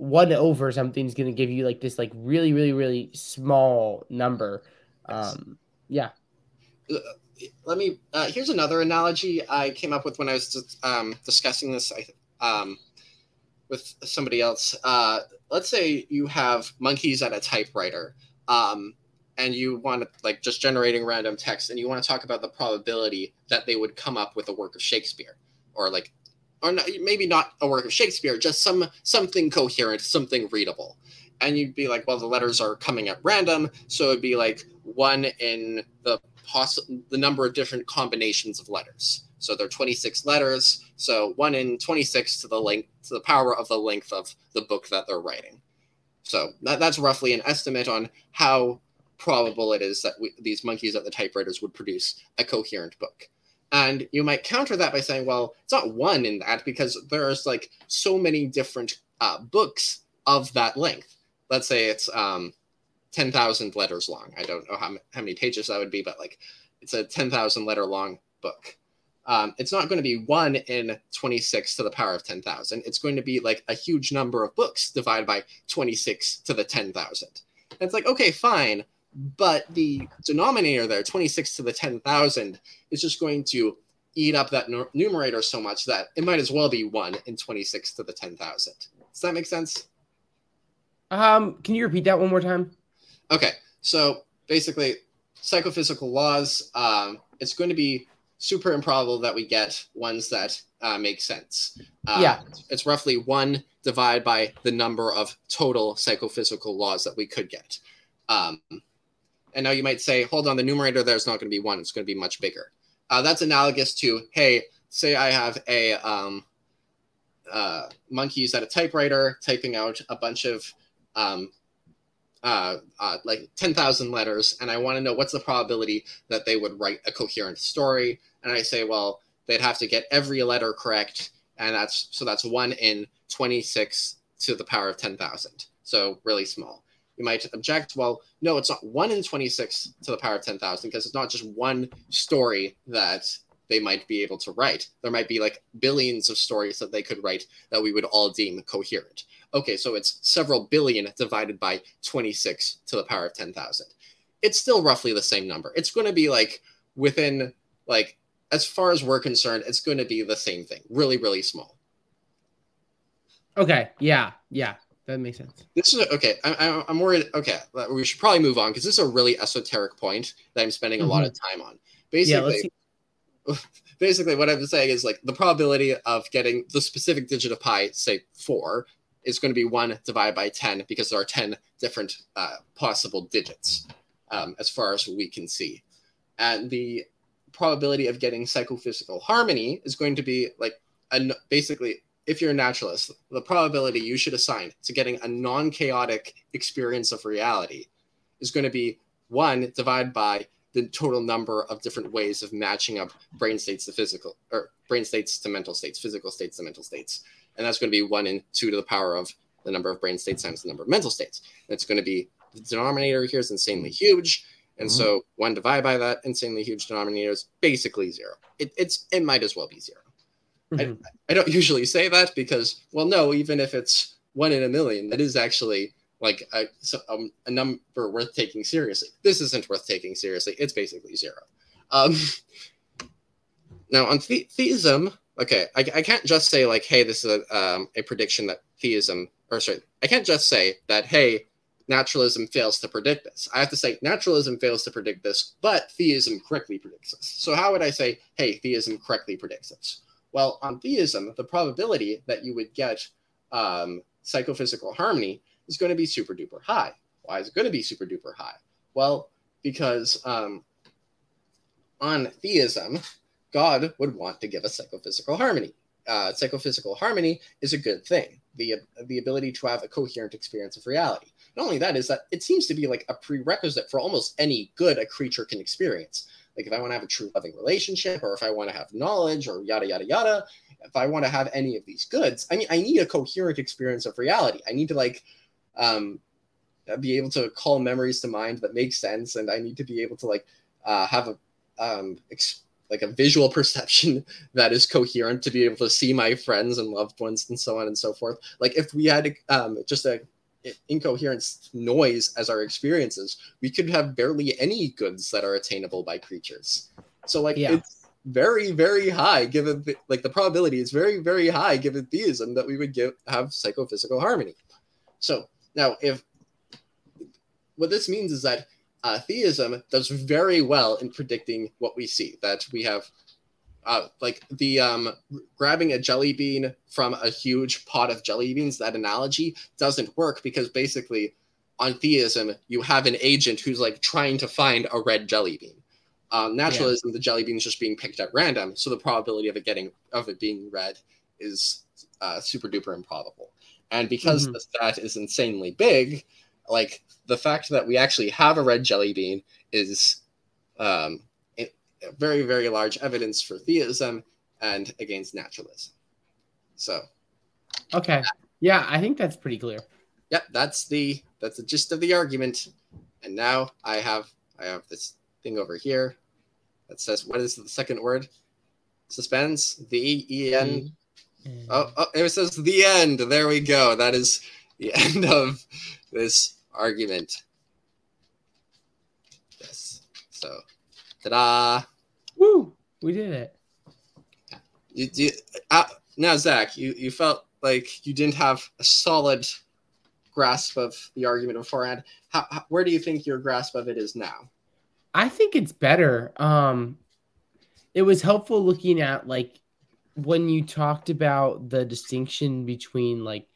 one over something is gonna give you like this like really really really small number. Um. Yeah. let me uh, here's another analogy i came up with when i was um, discussing this I, um, with somebody else uh, let's say you have monkeys at a typewriter um, and you want to like just generating random text and you want to talk about the probability that they would come up with a work of shakespeare or like or not, maybe not a work of shakespeare just some something coherent something readable. And you'd be like well the letters are coming at random so it'd be like one in the poss- the number of different combinations of letters. So there are 26 letters so one in 26 to the length to the power of the length of the book that they're writing. So that, that's roughly an estimate on how probable it is that we, these monkeys at the typewriters would produce a coherent book and you might counter that by saying well it's not one in that because there's like so many different uh, books of that length let's say it's um, 10,000 letters long. I don't know how, how many pages that would be, but like it's a 10,000 letter long book. Um, it's not going to be one in 26 to the power of 10,000. It's going to be like a huge number of books divided by 26 to the 10,000. And it's like, okay, fine. But the denominator there, 26 to the 10,000, is just going to eat up that nu- numerator so much that it might as well be one in 26 to the 10,000. Does that make sense? Um. Can you repeat that one more time? Okay, so basically, psychophysical laws. Um, it's going to be super improbable that we get ones that uh, make sense. Uh, Yeah. it's roughly one divided by the number of total psychophysical laws that we could get. Um, and now you might say, hold on, the numerator there is not going to be one; it's going to be much bigger. Uh, that's analogous to, hey, say I have a um, uh, monkeys at a typewriter typing out a bunch of um, uh, uh, like 10,000 letters, and I want to know what's the probability that they would write a coherent story. And I say, well, they'd have to get every letter correct, and that's so that's one in 26 to the power of 10,000. So really small. You might object, well, no, it's not one in 26 to the power of 10,000 because it's not just one story that they might be able to write. There might be like billions of stories that they could write that we would all deem coherent. Okay, so it's several billion divided by 26 to the power of 10,000. It's still roughly the same number. It's going to be like within, like, as far as we're concerned, it's going to be the same thing. Really, really small. Okay. Yeah. Yeah. That makes sense. This is okay. I, I, I'm worried. Okay, we should probably move on because this is a really esoteric point that I'm spending a lot of time on. Basically, Yeah. Basically what I'm saying is like the probability of getting the specific digit of pi, say four, is going to be 1 divided by 10 because there are 10 different uh, possible digits um, as far as we can see. And the probability of getting psychophysical harmony is going to be like a, basically if you're a naturalist, the probability you should assign to getting a non-chaotic experience of reality is going to be one divided by the total number of different ways of matching up brain states to physical or brain states to mental states, physical states to mental states. And that's going to be one and two to the power of the number of brain states times the number of mental states. And it's going to be the denominator here is insanely huge. And mm-hmm. so one divided by that insanely huge denominator is basically zero. It, it's it might as well be 0 mm-hmm. I, I don't usually say that because, well, no, even if it's one in a million, that is actually like a, um, a number worth taking seriously. This isn't worth taking seriously. It's basically zero. Um, now on the- theism, okay, I, I can't just say like, hey, this is a, um, a prediction that theism, or sorry, I can't just say that, hey, naturalism fails to predict this. I have to say naturalism fails to predict this, but theism correctly predicts this. So how would I say, hey, theism correctly predicts this? Well, on theism, the probability that you would get um, psychophysical harmony is going to be super duper high. Why is it going to be super duper high? Well, because um, on theism, God would want to give us psychophysical harmony. Uh, psychophysical harmony is a good thing. The, the ability to have a coherent experience of reality. Not only that, is that it seems to be like a prerequisite for almost any good a creature can experience. Like if I want to have a true loving relationship, or if I want to have knowledge, or yada yada yada, if I want to have any of these goods, I mean, I need a coherent experience of reality. I need to like um, be able to call memories to mind that make sense, and I need to be able to like uh, have a um, ex- like a visual perception that is coherent to be able to see my friends and loved ones and so on and so forth. Like if we had um, just a incoherent noise as our experiences, we could have barely any goods that are attainable by creatures. So like yeah. it's very very high given the, like the probability is very very high given theism that we would give have psychophysical harmony. So now, if what this means is that uh, theism does very well in predicting what we see. That we have, uh, like the um, grabbing a jelly bean from a huge pot of jelly beans. That analogy doesn't work because basically, on theism, you have an agent who's like trying to find a red jelly bean. Um, naturalism, yeah. the jelly bean is just being picked at random, so the probability of it getting of it being red is uh, super duper improbable. And because mm-hmm. the stat is insanely big, like the fact that we actually have a red jelly bean is um, very, very large evidence for theism and against naturalism. So, okay, yeah, I think that's pretty clear. Yep, that's the that's the gist of the argument. And now I have I have this thing over here that says what is the second word? Suspense. The E N mm. Oh, oh, it says the end. There we go. That is the end of this argument. Yes. So, ta-da! Woo! We did it. You, you uh, now, Zach. You you felt like you didn't have a solid grasp of the argument beforehand. How, how, where do you think your grasp of it is now? I think it's better. Um, it was helpful looking at like when you talked about the distinction between like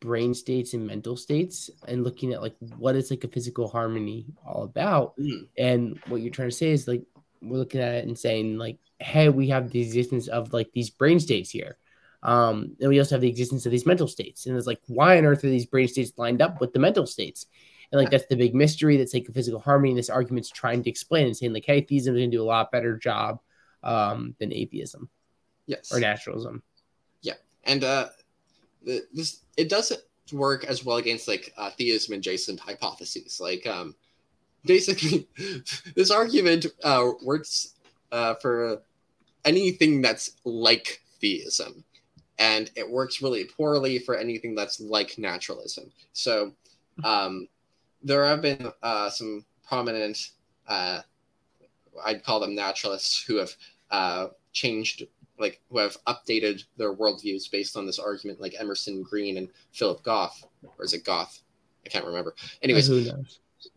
brain states and mental states and looking at like what is like a physical harmony all about mm. and what you're trying to say is like we're looking at it and saying like hey we have the existence of like these brain states here um and we also have the existence of these mental states and it's like why on earth are these brain states lined up with the mental states and like that's the big mystery that's like a physical harmony and this argument's trying to explain and saying like hey theism is going to do a lot better job um than atheism Yes. Or naturalism. Yeah. And uh the, this it doesn't work as well against like uh, theism adjacent hypotheses. Like um basically this argument uh works uh for anything that's like theism and it works really poorly for anything that's like naturalism. So um there have been uh some prominent uh I'd call them naturalists who have uh changed like who have updated their worldviews based on this argument, like Emerson Green and Philip Goff, or is it Goff? I can't remember. Anyways, who knows?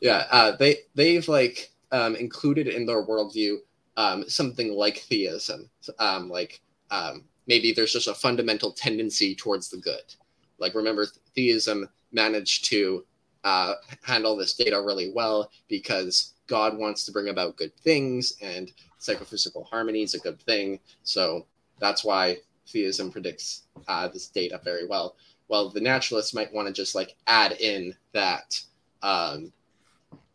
yeah, uh, they they've like um, included in their worldview um, something like theism, um, like um, maybe there's just a fundamental tendency towards the good. Like remember, theism managed to uh, handle this data really well because God wants to bring about good things, and psychophysical harmony is a good thing. So that's why theism predicts uh, this data very well. Well, the naturalists might want to just like add in that um,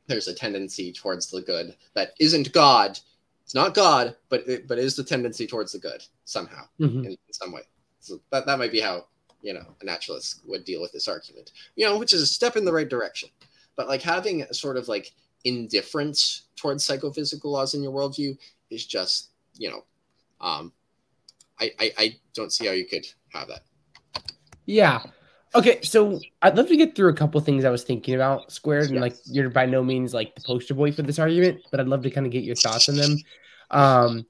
there's a tendency towards the good that isn't God. It's not God, but it, but is the tendency towards the good somehow Mhm. in, in some way. So that, that might be how you know a naturalist would deal with this argument. You know, which is a step in the right direction. But like having a sort of like indifference towards psychophysical laws in your worldview is just you know, um, I, I I don't see how you could have that. Yeah. Okay, so I'd love to get through a couple things I was thinking about squared, and like you're by no means like the poster boy for this argument, but I'd love to kind of get your thoughts on them. Um,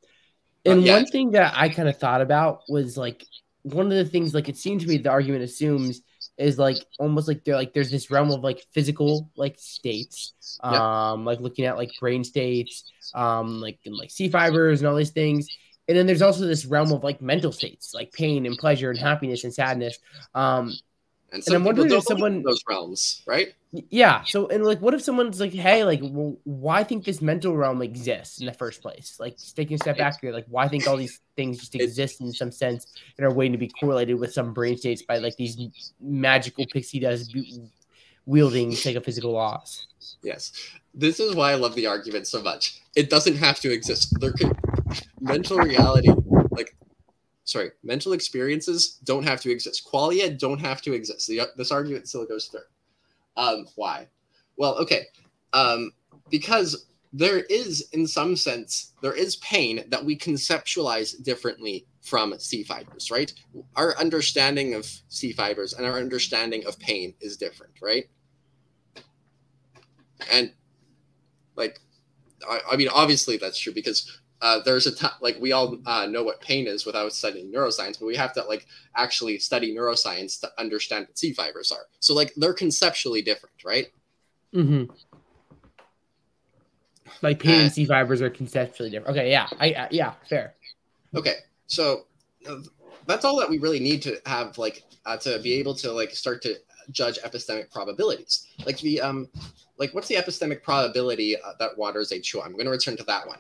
and Uh, yeah. one thing that I kind of thought about was like one of the things like it seemed to me the argument assumes is like almost like they're like there's this realm of like physical like states, um, like looking at like brain states, um, like and like C fibers and all these things. And then there's also this realm of like mental states, like pain and pleasure and happiness and sadness. Um, And some I'm wondering if someone- those realms, right? yeah. So, and like, what if someone's like, hey, like, well, why think this mental realm exists in the first place? Like, taking a step back here, like, why think all these things just exist in some sense and are waiting to be correlated with some brain states by like these magical pixie dust wielding psychophysical laws? Yes. This is why I love the argument so much. It doesn't have to exist. There could mental reality, like sorry, mental experiences don't have to exist. Qualia don't have to exist. The, this argument still goes through. Um, why? Well, okay. Um, because there is, in some sense, there is pain that we conceptualize differently from C fibers, right? Our understanding of C fibers and our understanding of pain is different, right? And like, I, I mean, obviously that's true because uh, there's a time like we all uh, know what pain is without studying neuroscience, but we have to like actually study neuroscience to understand what C fibers are. So like they're conceptually different, right? Mm-hmm. Like pain Uh, and C fibers are conceptually different. Okay, yeah, I, I yeah, fair. Okay, so uh, that's all that we really need to have like uh, to be able to like start to judge epistemic probabilities. Like the um, like what's the epistemic probability uh, that water is H2O? I'm going to return to that one.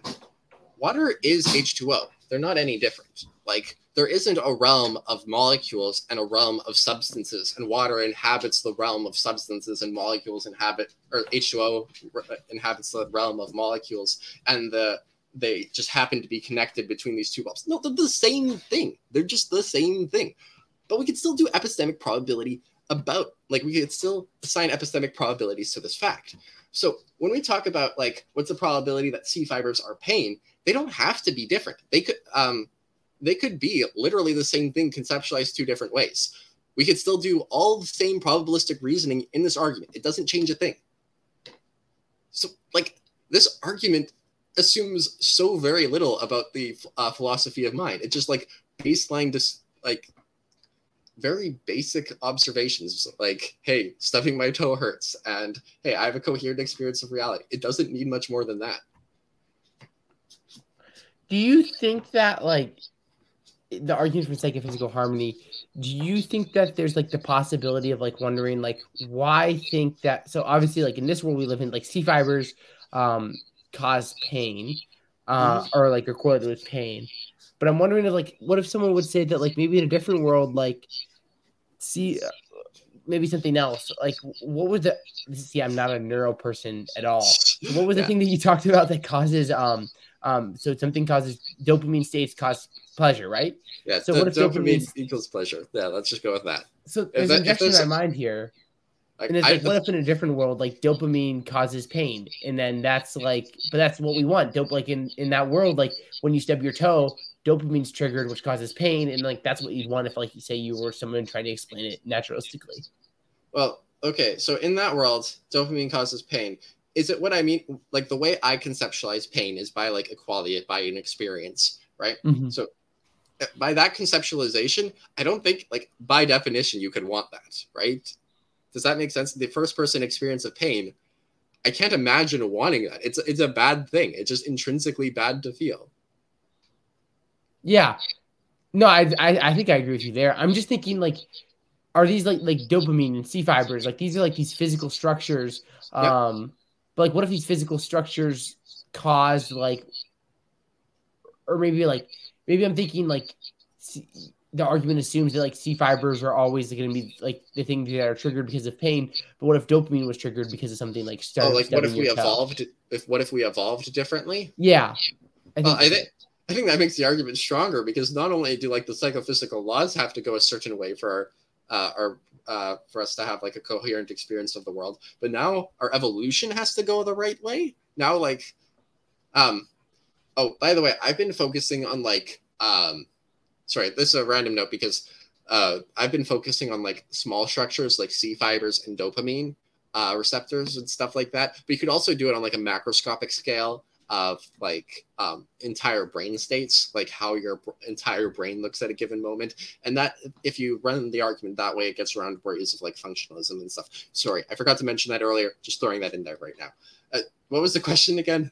Water is H2O. They're not any different. Like there isn't a realm of molecules and a realm of substances, and water inhabits the realm of substances, and molecules inhabit or H2O inhabits the realm of molecules, and the they just happen to be connected between these two realms. No, they're the same thing. They're just the same thing. But we could still do epistemic probability about, like, we could still assign epistemic probabilities to this fact. So when we talk about, like, what's the probability that C fibers are pain, they don't have to be different. They could, um, they could be literally the same thing conceptualized two different ways. We could still do all the same probabilistic reasoning in this argument. It doesn't change a thing. So, like, this argument assumes so very little about the uh, philosophy of mind. It's just like baseline, just like very basic observations, like "Hey, stubbing my toe hurts," and "Hey, I have a coherent experience of reality." It doesn't need much more than that. Do you think that like the argument from psychophysical harmony? Do you think that there's like the possibility of like wondering like why think that? So obviously, like in this world we live in, like C fibers um, cause pain, uh, or like are correlated with pain. But I'm wondering if like what if someone would say that like maybe in a different world like see maybe something else like what was the see I'm not a neuro person at all. What was the thing that you talked about that causes um um so something causes dopamine states cause pleasure, right? Yeah. So do- what if dopamine dopamine- equals pleasure? Yeah, let's just go with that. So there's that- objection in my mind here. Like, And it's I- like, what if in a different world, like dopamine causes pain, and then that's like, but that's what we want. Dope, like in in that world, like when you stub your toe, dopamine's triggered, which causes pain, and like that's what you'd want if, like, you say you were someone trying to explain it naturalistically. Well, okay. So in that world, dopamine causes pain. Is it what I mean? Like the way I conceptualize pain is by like equality, by an experience, right? Mhm. By that conceptualization, I don't think like by definition you could want that, right? Does that make sense? The first person experience of pain, I can't imagine wanting that. It's it's a bad thing. It's just intrinsically bad to feel. Yeah, No, I, I I think I agree with you there. I'm just thinking like, are these like like dopamine and C fibers? Like these are like these physical structures. Yep. Um, but like, what if these physical structures cause like, or maybe like maybe I'm thinking like. C- the argument assumes that like C fibers are always going to be like the things that are triggered because of pain. But what if dopamine was triggered because of something like Oh, like what if we evolved? If what if we evolved differently? Yeah, I Well, I think I think that makes the argument stronger because not only do like the psychophysical laws have to go a certain way for our, uh, our uh, for us to have like a coherent experience of the world, but now our evolution has to go the right way. Now, like, um, oh, by the way, I've been focusing on like, um, sorry, this is a random note because uh, I've been focusing on like small structures like C fibers and dopamine uh, receptors and stuff like that. But you could also do it on like a macroscopic scale of like um, entire brain states, like how your entire brain looks at a given moment. And that, if you run the argument that way, it gets around worries of like functionalism and stuff. Sorry, I forgot to mention that earlier. Just throwing that in there right now. Uh, what was the question again?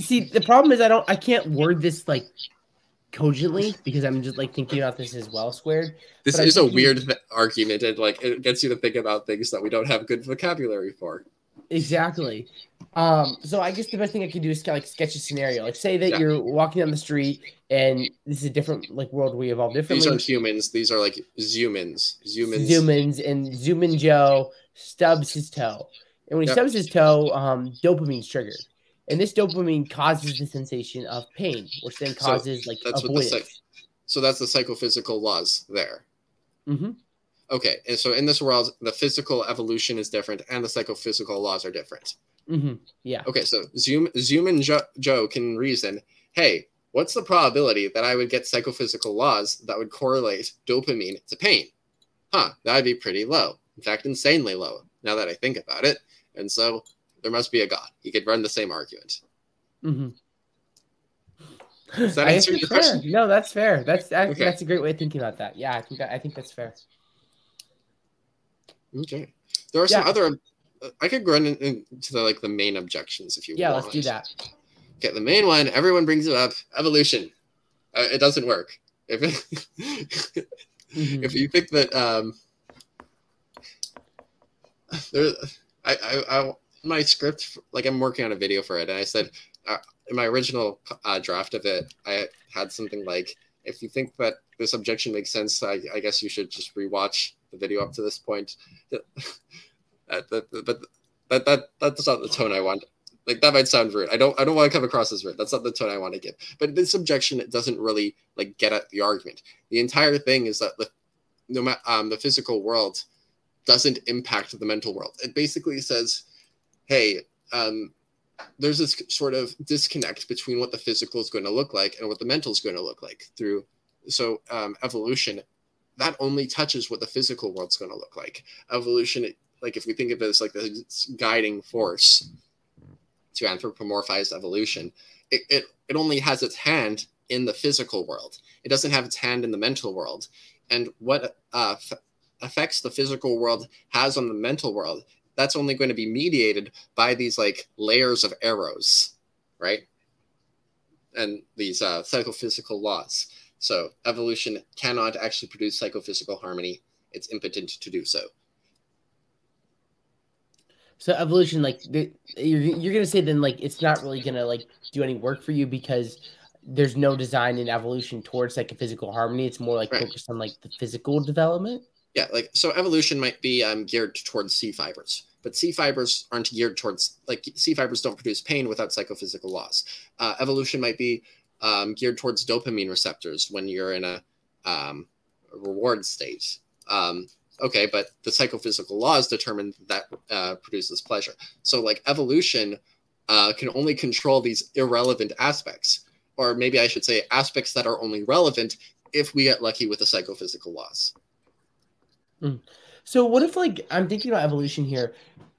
See the problem is i don't i can't word this like cogently because i'm just like thinking about this as well squared This But I'm is a weird argument, and like it gets you to think about things that we don't have good vocabulary for. exactly um so i guess the best thing i could do is like sketch a scenario like say that Yeah. you're walking down the street and this is a different like world we evolve differently. These aren't humans; these are like zoomins. Zoomins. Zoomins and Zoomin Joe stubs his toe. And when he Yep. stubs his toe, um, dopamine's triggered. And this dopamine causes the sensation of pain, which then So causes like that's what the avoidance. psych- So that's the psychophysical laws there. Mm-hmm. Okay, and so in this world, the physical evolution is different, and the psychophysical laws are different. Hmm Yeah. Okay, so Zoom Zoom and jo- Joe can reason, hey, what's the probability that I would get psychophysical laws that would correlate dopamine to pain? Huh, that'd be pretty low. In fact, insanely low. Now that I think about it, and so there must be a god. He could run the same argument. hmm Does that answer your fair. question? No, that's fair. That's that, Okay. that's a great way of thinking about that. Yeah, I think that, I think that's fair. Okay, there are some other. I could run into the like the main objections if you Yeah, want. let's do that. Okay, the main one, everyone brings it up evolution. Uh, it doesn't work. If Mhm. if you think that um, there, I, I, I, my script, like I'm working on a video for it, and I said uh, in my original uh, draft of it, I had something like, if you think that this objection makes sense, I, I guess you should just rewatch the video up to this point. Uh, that, that, that, that that's not the tone I want. Like that might sound rude. I don't I don't want to come across as rude. That's not the tone I want to give. But this objection it doesn't really like get at the argument. The entire thing is that the no matter um, the physical world doesn't impact the mental world. It basically says, hey, um, there's this sort of disconnect between what the physical is going to look like and what the mental is going to look like through so um, evolution that only touches what the physical world's going to look like evolution like if we think of it as like this guiding force to anthropomorphize evolution it, it, it only has its hand in the physical world. It doesn't have its hand in the mental world. And what uh, f- affects the physical world has on the mental world that's only going to be mediated by these like layers of arrows right? And these uh, psychophysical laws. So evolution cannot actually produce psychophysical harmony. It's impotent to do so So evolution, like the, you're you're gonna say then like it's not really gonna like do any work for you because there's no design in evolution towards like a physical harmony. It's more like Right. focused on like the physical development. Yeah, like so evolution might be um, geared towards C fibers, but C fibers aren't geared towards like C fibers don't produce pain without psychophysical laws. Uh, evolution might be um, geared towards dopamine receptors when you're in a um, reward state. Um, okay, but the psychophysical laws determine that uh, produces pleasure. So like evolution uh, can only control these irrelevant aspects, or maybe I should say aspects that are only relevant if we get lucky with the psychophysical laws. So what if like I'm thinking about evolution here,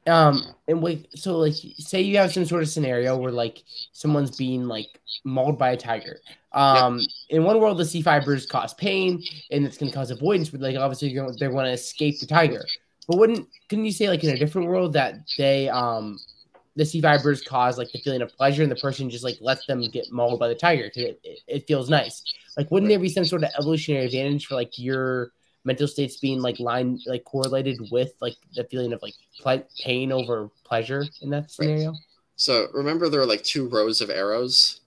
um, and like so like say you have some sort of scenario where like someone's being like mauled by a tiger. Um, in one world the C fibers cause pain and it's going to cause avoidance, but like obviously you're gonna, they want to escape the tiger. But wouldn't couldn't you say like in a different world that they um the C fibers cause like the feeling of pleasure, and the person just like lets them get mauled by the tiger because it, it, it, feels nice. Like, wouldn't there be some sort of evolutionary advantage for like your mental states being like line like correlated with like the feeling of like ple- pain over pleasure in that scenario? Right. So remember, there are like two rows of arrows,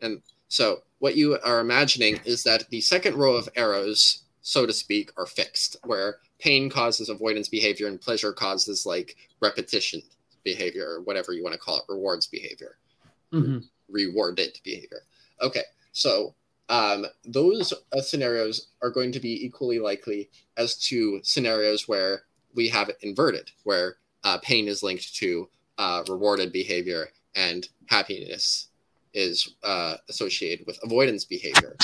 and so what you are imagining is that the second row of arrows, so to speak, are fixed, where pain causes avoidance behavior and pleasure causes like repetition behavior or whatever you want to call it, rewards behavior, mm-hmm. rewarded behavior. Okay, so um, those uh, scenarios are going to be equally likely as to scenarios where we have it inverted, where uh, pain is linked to uh, rewarded behavior and happiness is uh, associated with avoidance behavior.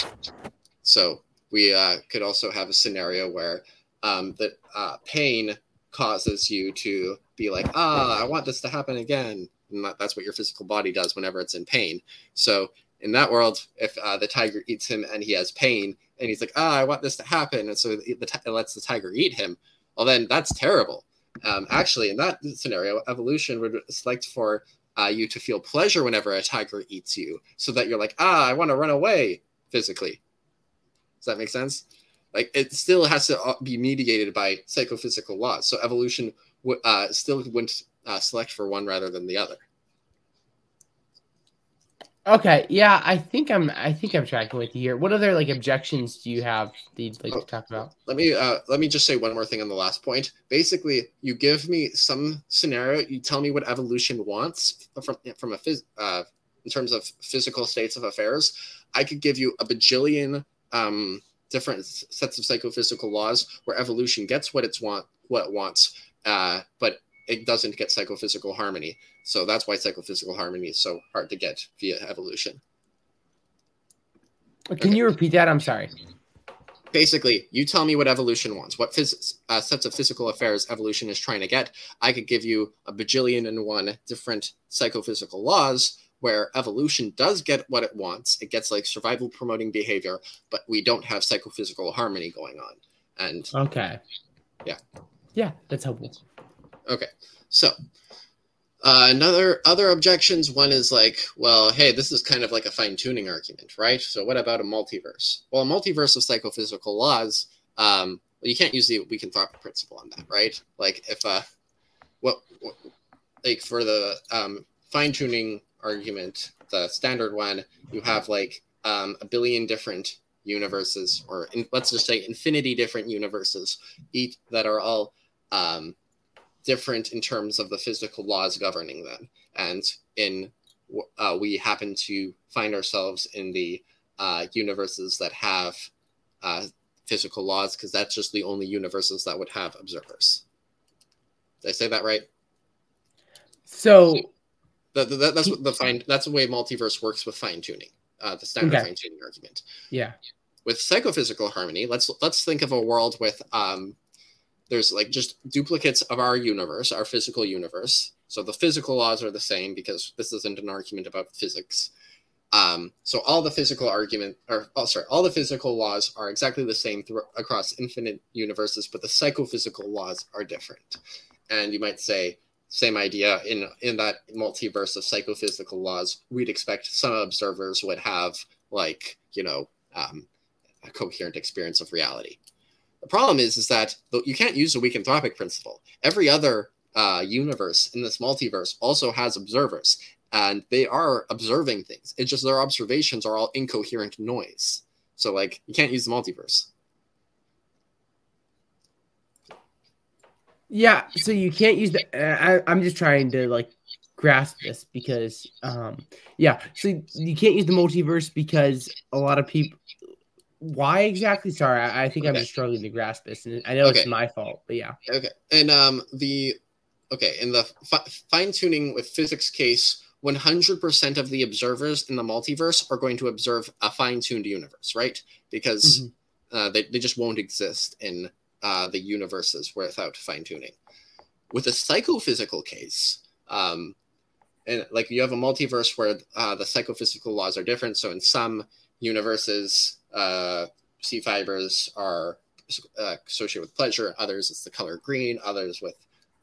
So we uh, could also have a scenario where um, uh, pain causes you to be like, ah, I want this to happen again. And that's what your physical body does whenever it's in pain. So in that world, if uh, the tiger eats him and he has pain, and he's like, ah, I want this to happen, and so the, the, it lets the tiger eat him, well, then that's terrible. Um, actually, in that scenario, evolution would select for uh, you to feel pleasure whenever a tiger eats you, so that you're like, ah, I want to run away physically. Does that make sense? Like it still has to uh, be mediated by psychophysical laws. So evolution w- uh, still wouldn't uh, select for one rather than the other. Okay, yeah, I think I'm. I think I'm tracking with you here. What other like objections do you have that you'd like oh, to talk about? Let me uh, let me just say one more thing on the last point. Basically, you give me some scenario. You tell me what evolution wants from from a phys- uh, in terms of physical states of affairs. I could give you a bajillion um, different sets of psychophysical laws where evolution gets what it's want what it wants, uh, but it doesn't get psychophysical harmony. So that's why psychophysical harmony is so hard to get via evolution. Can okay. you repeat that? I'm sorry. Basically, you tell me what evolution wants, what phys- uh, sets of physical affairs evolution is trying to get. I could give you a bajillion and one different psychophysical laws where evolution does get what it wants. It gets like survival promoting behavior, but we don't have psychophysical harmony going on. And okay, yeah, yeah, that's helpful. Okay, so uh, another other objections. One is like, well, hey, this is kind of like a fine tuning argument, right? So what about a multiverse? Well, a multiverse of psychophysical laws. Um, well, you can't use the weak anthropic principle on that, right? Like if uh, what, what like for the um, fine tuning argument, the standard one, you have like um, a billion different universes, or in, let's just say infinity different universes, each that are all um, different in terms of the physical laws governing them. And in uh, we happen to find ourselves in the uh, universes that have uh, physical laws because that's just the only universes that would have observers. Did I say that right? So that, that, that's what the fine. That's the way multiverse works with fine tuning. Uh, the standard okay. fine tuning argument. Yeah. With psychophysical harmony, let's let's think of a world with um, there's like just duplicates of our universe, our physical universe. So the physical laws are the same because this isn't an argument about physics. Um, so all the physical argument, or oh, sorry, all the physical laws are exactly the same through, across infinite universes, but the psychophysical laws are different. And you might say, same idea in in that multiverse of psychophysical laws, we'd expect some observers would have like you know um, a coherent experience of reality. The problem is, is that you can't use the weak anthropic principle. Every other uh, universe in this multiverse also has observers, and they are observing things. It's just their observations are all incoherent noise. So, like, you can't use the multiverse. Yeah, so you can't use the. Uh, I, I'm just trying to like grasp this because, um, yeah, so you can't use the multiverse because a lot of people why exactly? Sorry, I, I think okay. I'm just struggling to grasp this, and I know okay. it's my fault, but yeah. Okay, and um, the okay in the fi- fine tuning with physics case, 100% of the observers in the multiverse are going to observe a fine tuned universe, right? Because mm-hmm. uh, they they just won't exist in uh, the universes without fine tuning. With a psychophysical case, um, and like you have a multiverse where uh, the psychophysical laws are different. So in some universes, uh, C fibers are uh, associated with pleasure. Others, it's the color green. Others with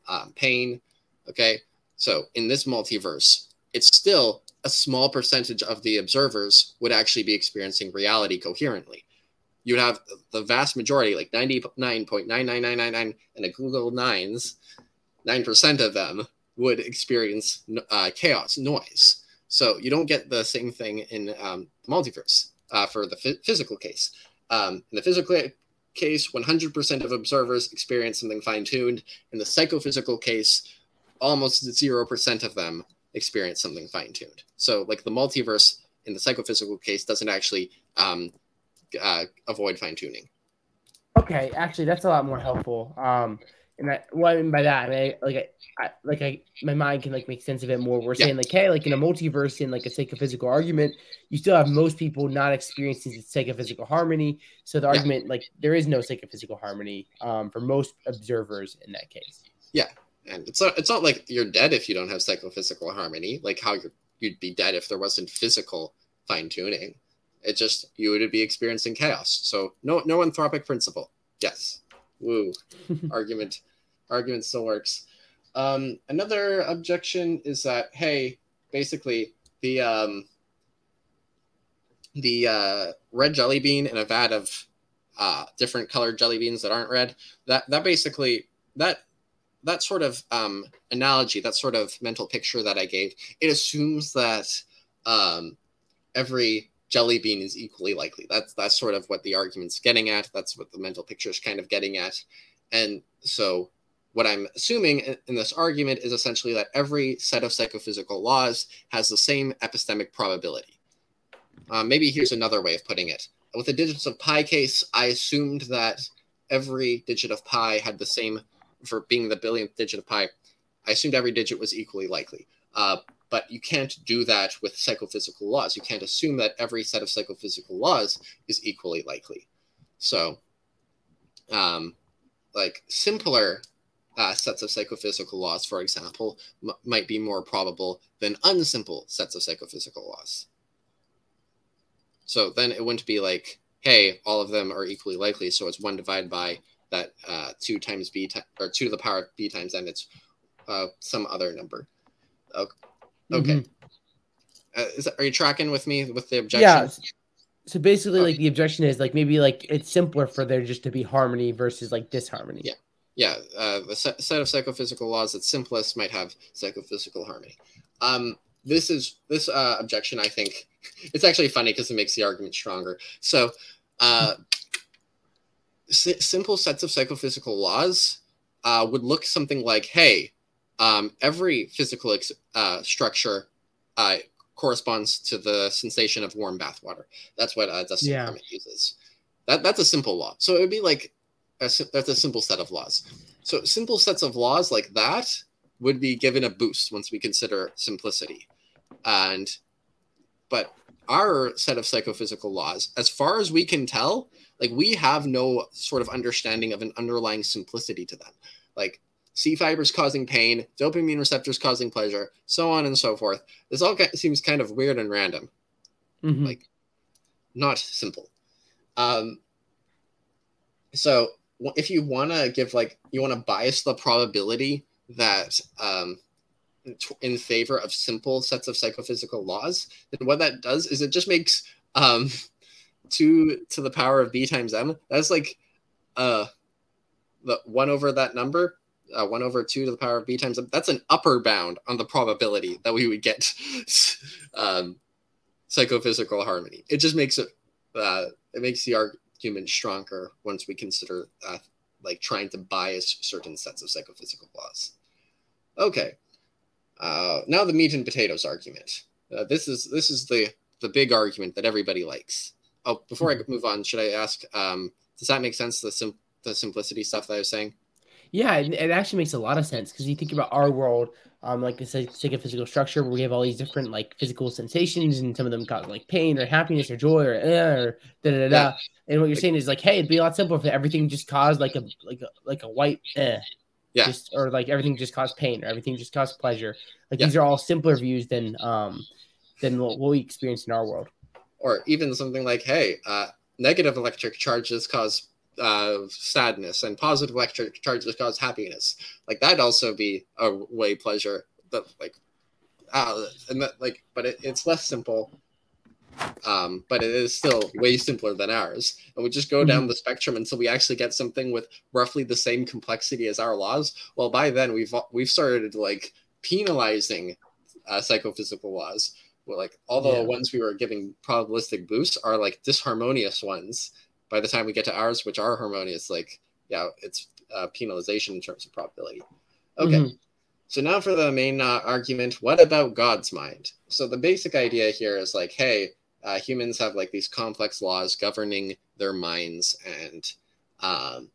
um, pain. Okay. So in this multiverse, it's still a small percentage of the observers would actually be experiencing reality coherently. You'd have the vast majority, like 99.99999 and a googol nines, 9% of them would experience uh, chaos, noise. So you don't get the same thing in um, multiverse uh, for the f- physical case. Um, in the physical case, 100% of observers experience something fine tuned. In the psychophysical case, almost 0% of them experience something fine tuned. So, like the multiverse in the psychophysical case doesn't actually um, uh, avoid fine tuning. Okay, actually, that's a lot more helpful. Um, and I, what I mean by that, I mean, like, I, I, like I, my mind can like make sense of it more. We're yeah. saying like, hey, like in a multiverse, in like a psychophysical argument, you still have most people not experiencing psychophysical harmony. So the yeah. argument, like, there is no psychophysical harmony um, for most observers in that case. Yeah, and it's not it's not like you're dead if you don't have psychophysical harmony, like how you you'd be dead if there wasn't physical fine tuning. It just you would be experiencing chaos. So no no anthropic principle. Yes. Woo. argument argument still works. Um, another objection is that hey, basically the um, the uh, red jelly bean in a vat of uh, different colored jelly beans that aren't red. That that basically that that sort of um, analogy, that sort of mental picture that I gave, it assumes that um, every jelly bean is equally likely. That's that's sort of what the argument's getting at. That's what the mental picture is kind of getting at. And so, what I'm assuming in this argument is essentially that every set of psychophysical laws has the same epistemic probability. Uh, maybe here's another way of putting it. With the digits of pi case, I assumed that every digit of pi had the same for being the billionth digit of pi, I assumed every digit was equally likely. Uh, but you can't do that with psychophysical laws. You can't assume that every set of psychophysical laws is equally likely. So, um, like simpler uh, sets of psychophysical laws, for example, m- might be more probable than unsimple sets of psychophysical laws. So then it wouldn't be like, hey, all of them are equally likely, so it's one divided by that uh, two times b t- or two to the power of b times n. It's uh, some other number. Okay. Mm-hmm. Uh, is are you tracking with me with the objection? Yeah. So basically, okay. like the objection is like maybe like it's simpler for there just to be harmony versus like disharmony. Yeah. Yeah. Uh, the set, set of psychophysical laws that's simplest might have psychophysical harmony. Um, this is this uh, objection. I think it's actually funny because it makes the argument stronger. So, uh, s- simple sets of psychophysical laws uh, would look something like, hey, um, every physical ex- uh, structure uh, corresponds to the sensation of warm bathwater. That's what uh, Dustin yeah. Crummett uses. That, that's a simple law. So it would be like, a, that's a simple set of laws. So simple sets of laws like that would be given a boost once we consider simplicity. And, but our set of psychophysical laws, as far as we can tell, like we have no sort of understanding of an underlying simplicity to them like c fibers causing pain dopamine receptors causing pleasure so on and so forth this all seems kind of weird and random mm-hmm. like not simple um so if you want to give like you want to bias the probability that um in favor of simple sets of psychophysical laws then what that does is it just makes um two to the power of b times m. That's like uh the one over that number, uh, one over two to the power of b times. That's an upper bound on the probability that we would get um, psychophysical harmony. It just makes it uh, it makes the argument stronger once we consider uh, like trying to bias certain sets of psychophysical laws. Okay, uh, now the meat and potatoes argument. Uh, this is this is the the big argument that everybody likes. Oh, before I mm-hmm. move on, should I ask? Um, does that make sense? The sim- the simplicity stuff that I was saying. Yeah, it, it actually makes a lot of sense because you think about our world, um, like this psychophysical structure where we have all these different like physical sensations, and some of them cause like pain or happiness or joy or, or da da da. Yeah. And what you're saying is like, hey, it'd be a lot simpler if everything just caused like a like a like a white eh. Yeah. Just, or like everything just caused pain or everything just caused pleasure. Like yeah. these are all simpler views than um than what, what we experience in our world or even something like, hey, uh, negative electric charges cause uh, sadness and positive electric charges cause happiness. Like that'd also be a way pleasure the like uh and that like but it, it's less simple um, but it is still way simpler than ours. And we just go down the spectrum until we actually get something with roughly the same complexity as our laws. Well, by then we've we've started like penalizing uh, psychophysical laws. Well, like all the Yeah. ones we were giving probabilistic boosts are like disharmonious ones. By the time we get to ours, which are harmonious, like yeah, it's uh, penalization in terms of probability. Okay. Mhm. So now for the main uh, argument, what about God's mind? So the basic idea here is like, hey, uh, humans have like these complex laws governing their minds, and um,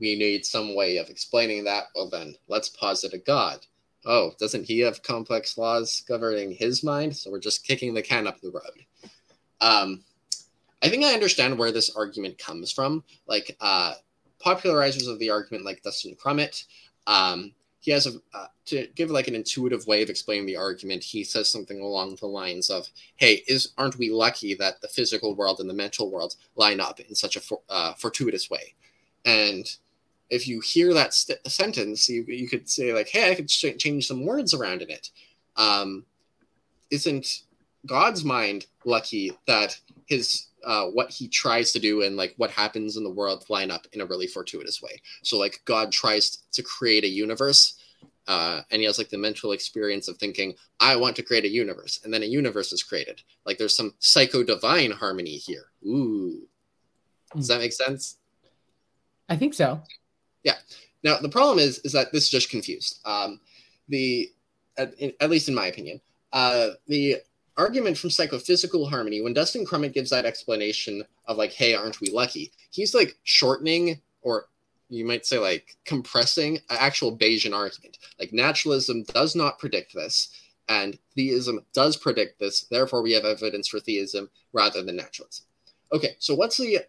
we need some way of explaining that. Well, then let's posit a God. Oh, doesn't he have complex laws governing his mind? So we're just kicking the can up the road. Um, I think I understand where this argument comes from. Like uh, popularizers of the argument, like Dustin Crummett, um, he has a uh, to give like an intuitive way of explaining the argument. He says something along the lines of, "Hey, is aren't we lucky that the physical world and the mental world line up in such a for, uh, fortuitous way?" And if you hear that st- sentence, you you could say like, "Hey, I could ch- change some words around in it." Um, isn't God's mind lucky that his uh, what he tries to do and like what happens in the world line up in a really fortuitous way. So like God tries to create a universe, uh, and he has like the mental experience of thinking, I want to create a universe, and then a universe is created. Like there's some psycho divine harmony here. Ooh, does that make sense? I think so. Yeah. Now the problem is is that this is just confused. Um, the at, at least in my opinion, uh, the argument from psychophysical harmony when Dustin Crummett gives that explanation of like, "Hey, aren't we lucky?" He's like shortening or you might say like compressing an actual Bayesian argument. Like naturalism does not predict this, and theism does predict this. Therefore, we have evidence for theism rather than naturalism. Okay, so what's the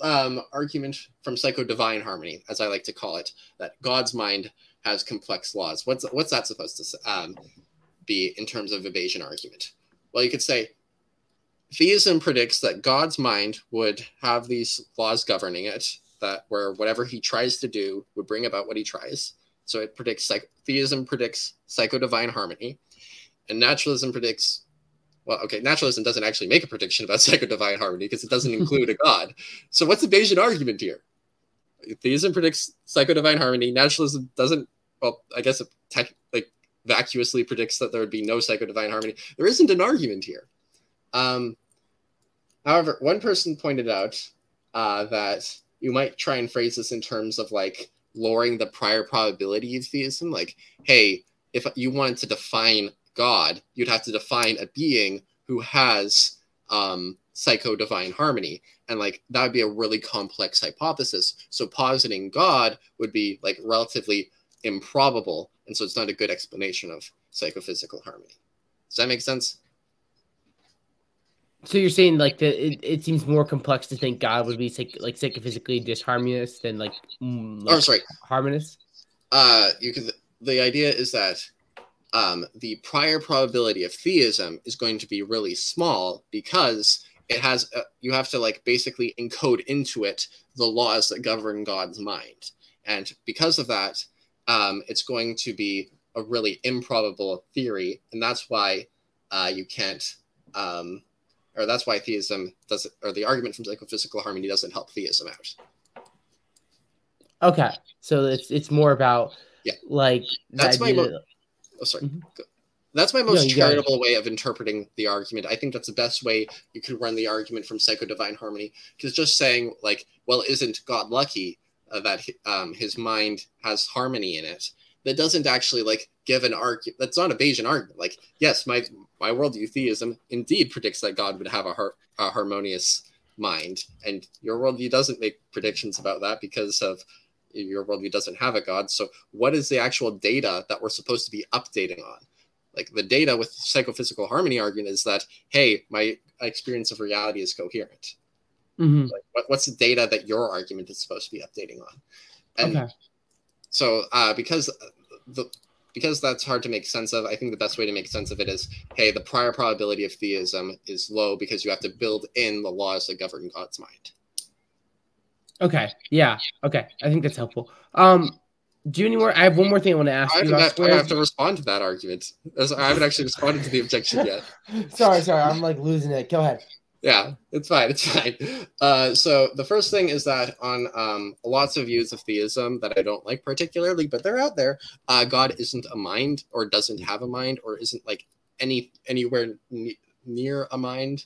um, argument from psycho divine harmony, as I like to call it, that God's mind has complex laws. What's what's that supposed to um, be in terms of a Bayesian argument? Well, you could say theism predicts that God's mind would have these laws governing it, that where whatever he tries to do would bring about what he tries. So it predicts theism predicts psycho divine harmony, and naturalism predicts well, okay, naturalism doesn't actually make a prediction about psycho divine harmony because it doesn't include a god. So what's the Bayesian argument here? Theism predicts psycho divine harmony. Naturalism doesn't. Well, I guess it tech, like vacuously predicts that there would be no psycho divine harmony. There isn't an argument here. Um, however, one person pointed out uh, that you might try and phrase this in terms of like lowering the prior probability of theism. Like, hey, if you wanted to define God, you'd have to define a being who has um, psycho divine harmony. And like that would be a really complex hypothesis. So positing God would be like relatively improbable. And so it's not a good explanation of psychophysical harmony. Does that make sense? So you're saying like that it, it seems more complex to think God would be psych, like psychophysically disharmonious than like, like sorry, harmonious. uh, you could. The idea is that um, the prior probability of theism is going to be really small because it has uh, you have to like basically encode into it the laws that govern God's mind, and because of that, um, it's going to be a really improbable theory, and that's why uh, you can't. Um, or that's why theism doesn't, or the argument from psychophysical harmony doesn't help theism out. Okay, so it's it's more about Yeah. like That's my mo- Oh, sorry. Mhm. That's my most it. charitable way of interpreting the argument. I think that's the best way you could run the argument from psycho divine harmony. Because just saying like, well, isn't God lucky uh, that um, his mind has harmony in it? That doesn't actually like give an argument. That's not a Bayesian argument. Like, yes, my my worldview theism indeed predicts that God would have a, har- a harmonious mind, and your worldview doesn't make predictions about that because of your worldview doesn't have a God. So, what is the actual data that we're supposed to be updating on? Like the data with psychophysical harmony argument is that hey, my experience of reality is coherent. Mhm. Like, what, what's the data that your argument is supposed to be updating on? And Okay. so, uh, because the because that's hard to make sense of, I think the best way to make sense of it is, hey, the prior probability of theism is low because you have to build in the laws that govern God's mind. Okay. Yeah. Okay. I think that's helpful. Um, Do you any more? I have one more thing I want to ask I, you. have, I have to respond to that argument. I haven't actually responded to the objection yet. sorry, sorry, I'm like losing it. Go ahead. Yeah, it's fine. It's fine. Uh, so the first thing is that on um, lots of views of theism that I don't like particularly, but they're out there. Uh, God isn't a mind, or doesn't have a mind, or isn't like any anywhere ne- near a mind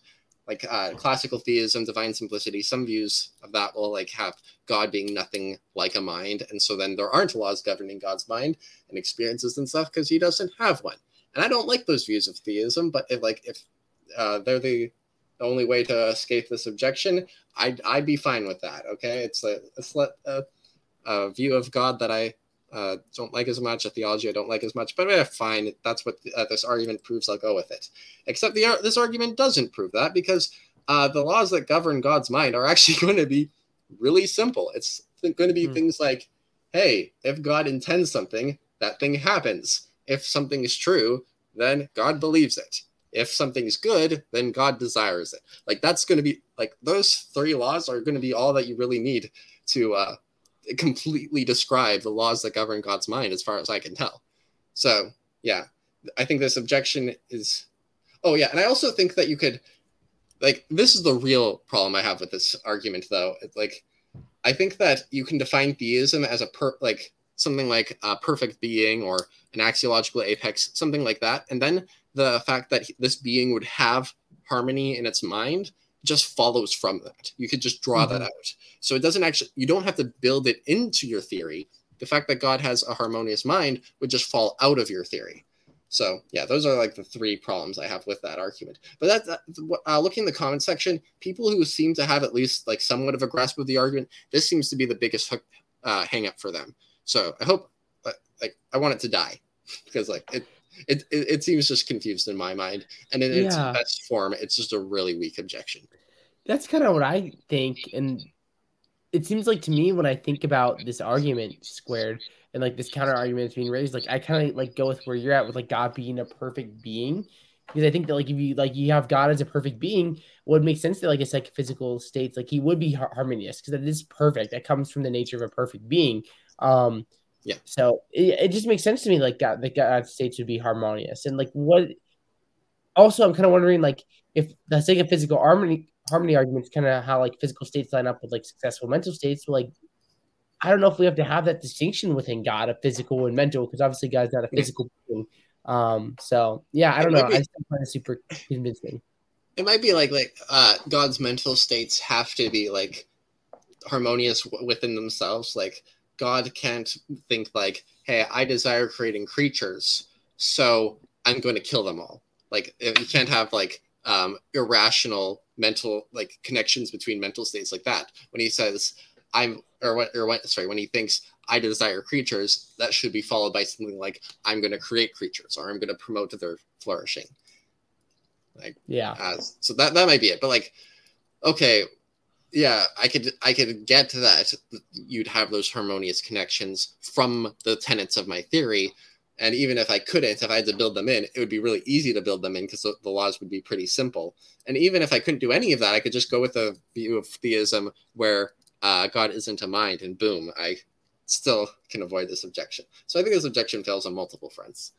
like uh, classical theism, divine simplicity, some views of that will like have God being nothing like a mind, and so then there aren't laws governing God's mind and experiences and stuff because he doesn't have one. And I don't like those views of theism, but if like if uh, they're the the only way to escape this objection, I'd I'd be fine with that. Okay, it's a it's a, a view of God that I uh, don't like as much, a theology I don't like as much, but eh, fine. That's what uh, this argument proves. I'll go with it. Except the this argument doesn't prove that because uh, the laws that govern God's mind are actually going to be really simple. It's going to be mm. things like, hey, if God intends something, that thing happens. If something is true, then God believes it. If something is good, then God desires it. Like that's going to be like those three laws are going to be all that you really need to uh, completely describe the laws that govern God's mind, as far as I can tell. So, yeah, I think this objection is. Oh, yeah. And I also think that you could, like, this is the real problem I have with this argument, though. It's like, I think that you can define theism as a per, like, something like a perfect being or an axiological apex, something like that. And then the fact that this being would have harmony in its mind just follows from that. You could just draw mm-hmm. that out. So it doesn't actually, you don't have to build it into your theory. The fact that God has a harmonious mind would just fall out of your theory. So yeah, those are like the three problems I have with that argument. But that's that, uh, looking in the comment section, people who seem to have at least like somewhat of a grasp of the argument, this seems to be the biggest hook, uh, hang up for them. So I hope, like, I want it to die because like it, it, it, it seems just confused in my mind, and in yeah. its best form, it's just a really weak objection. That's kind of what I think, and it seems like to me when I think about this argument squared and like this counter argument is being raised, like I kind of like go with where you're at with like God being a perfect being. Because I think that like if you like you have God as a perfect being, would make sense that like a physical states like he would be harmonious because that is perfect. That comes from the nature of a perfect being. Um, yeah. So it, it just makes sense to me like God, that states would be harmonious. And like what also I'm kind of wondering like if the psychophysical harmony harmony arguments kind of how like physical states line up with like successful mental states. So like I don't know if we have to have that distinction within God of physical and mental, because obviously God's not a physical being. Um, so yeah, I don't know. Be, I still find it super convincing. It might be like like uh God's mental states have to be like harmonious w- within themselves. Like God can't think like, hey, I desire creating creatures, so I'm going to kill them all. Like, you can't have like um, irrational mental like connections between mental states like that. When he says, "I'm," or what, or what? Sorry, when he thinks, "I desire creatures," that should be followed by something like, "I'm going to create creatures," or "I'm going to promote their flourishing." Like, yeah. Uh, so that that might be it. But like, okay, yeah, I could I could get to that. You'd have those harmonious connections from the tenets of my theory, and even if I couldn't, if I had to build them in, it would be really easy to build them in because the, laws would be pretty simple. And even if I couldn't do any of that, I could just go with a view of theism where uh, God isn't a mind, and boom, I still can avoid this objection. So I think this objection fails on multiple fronts.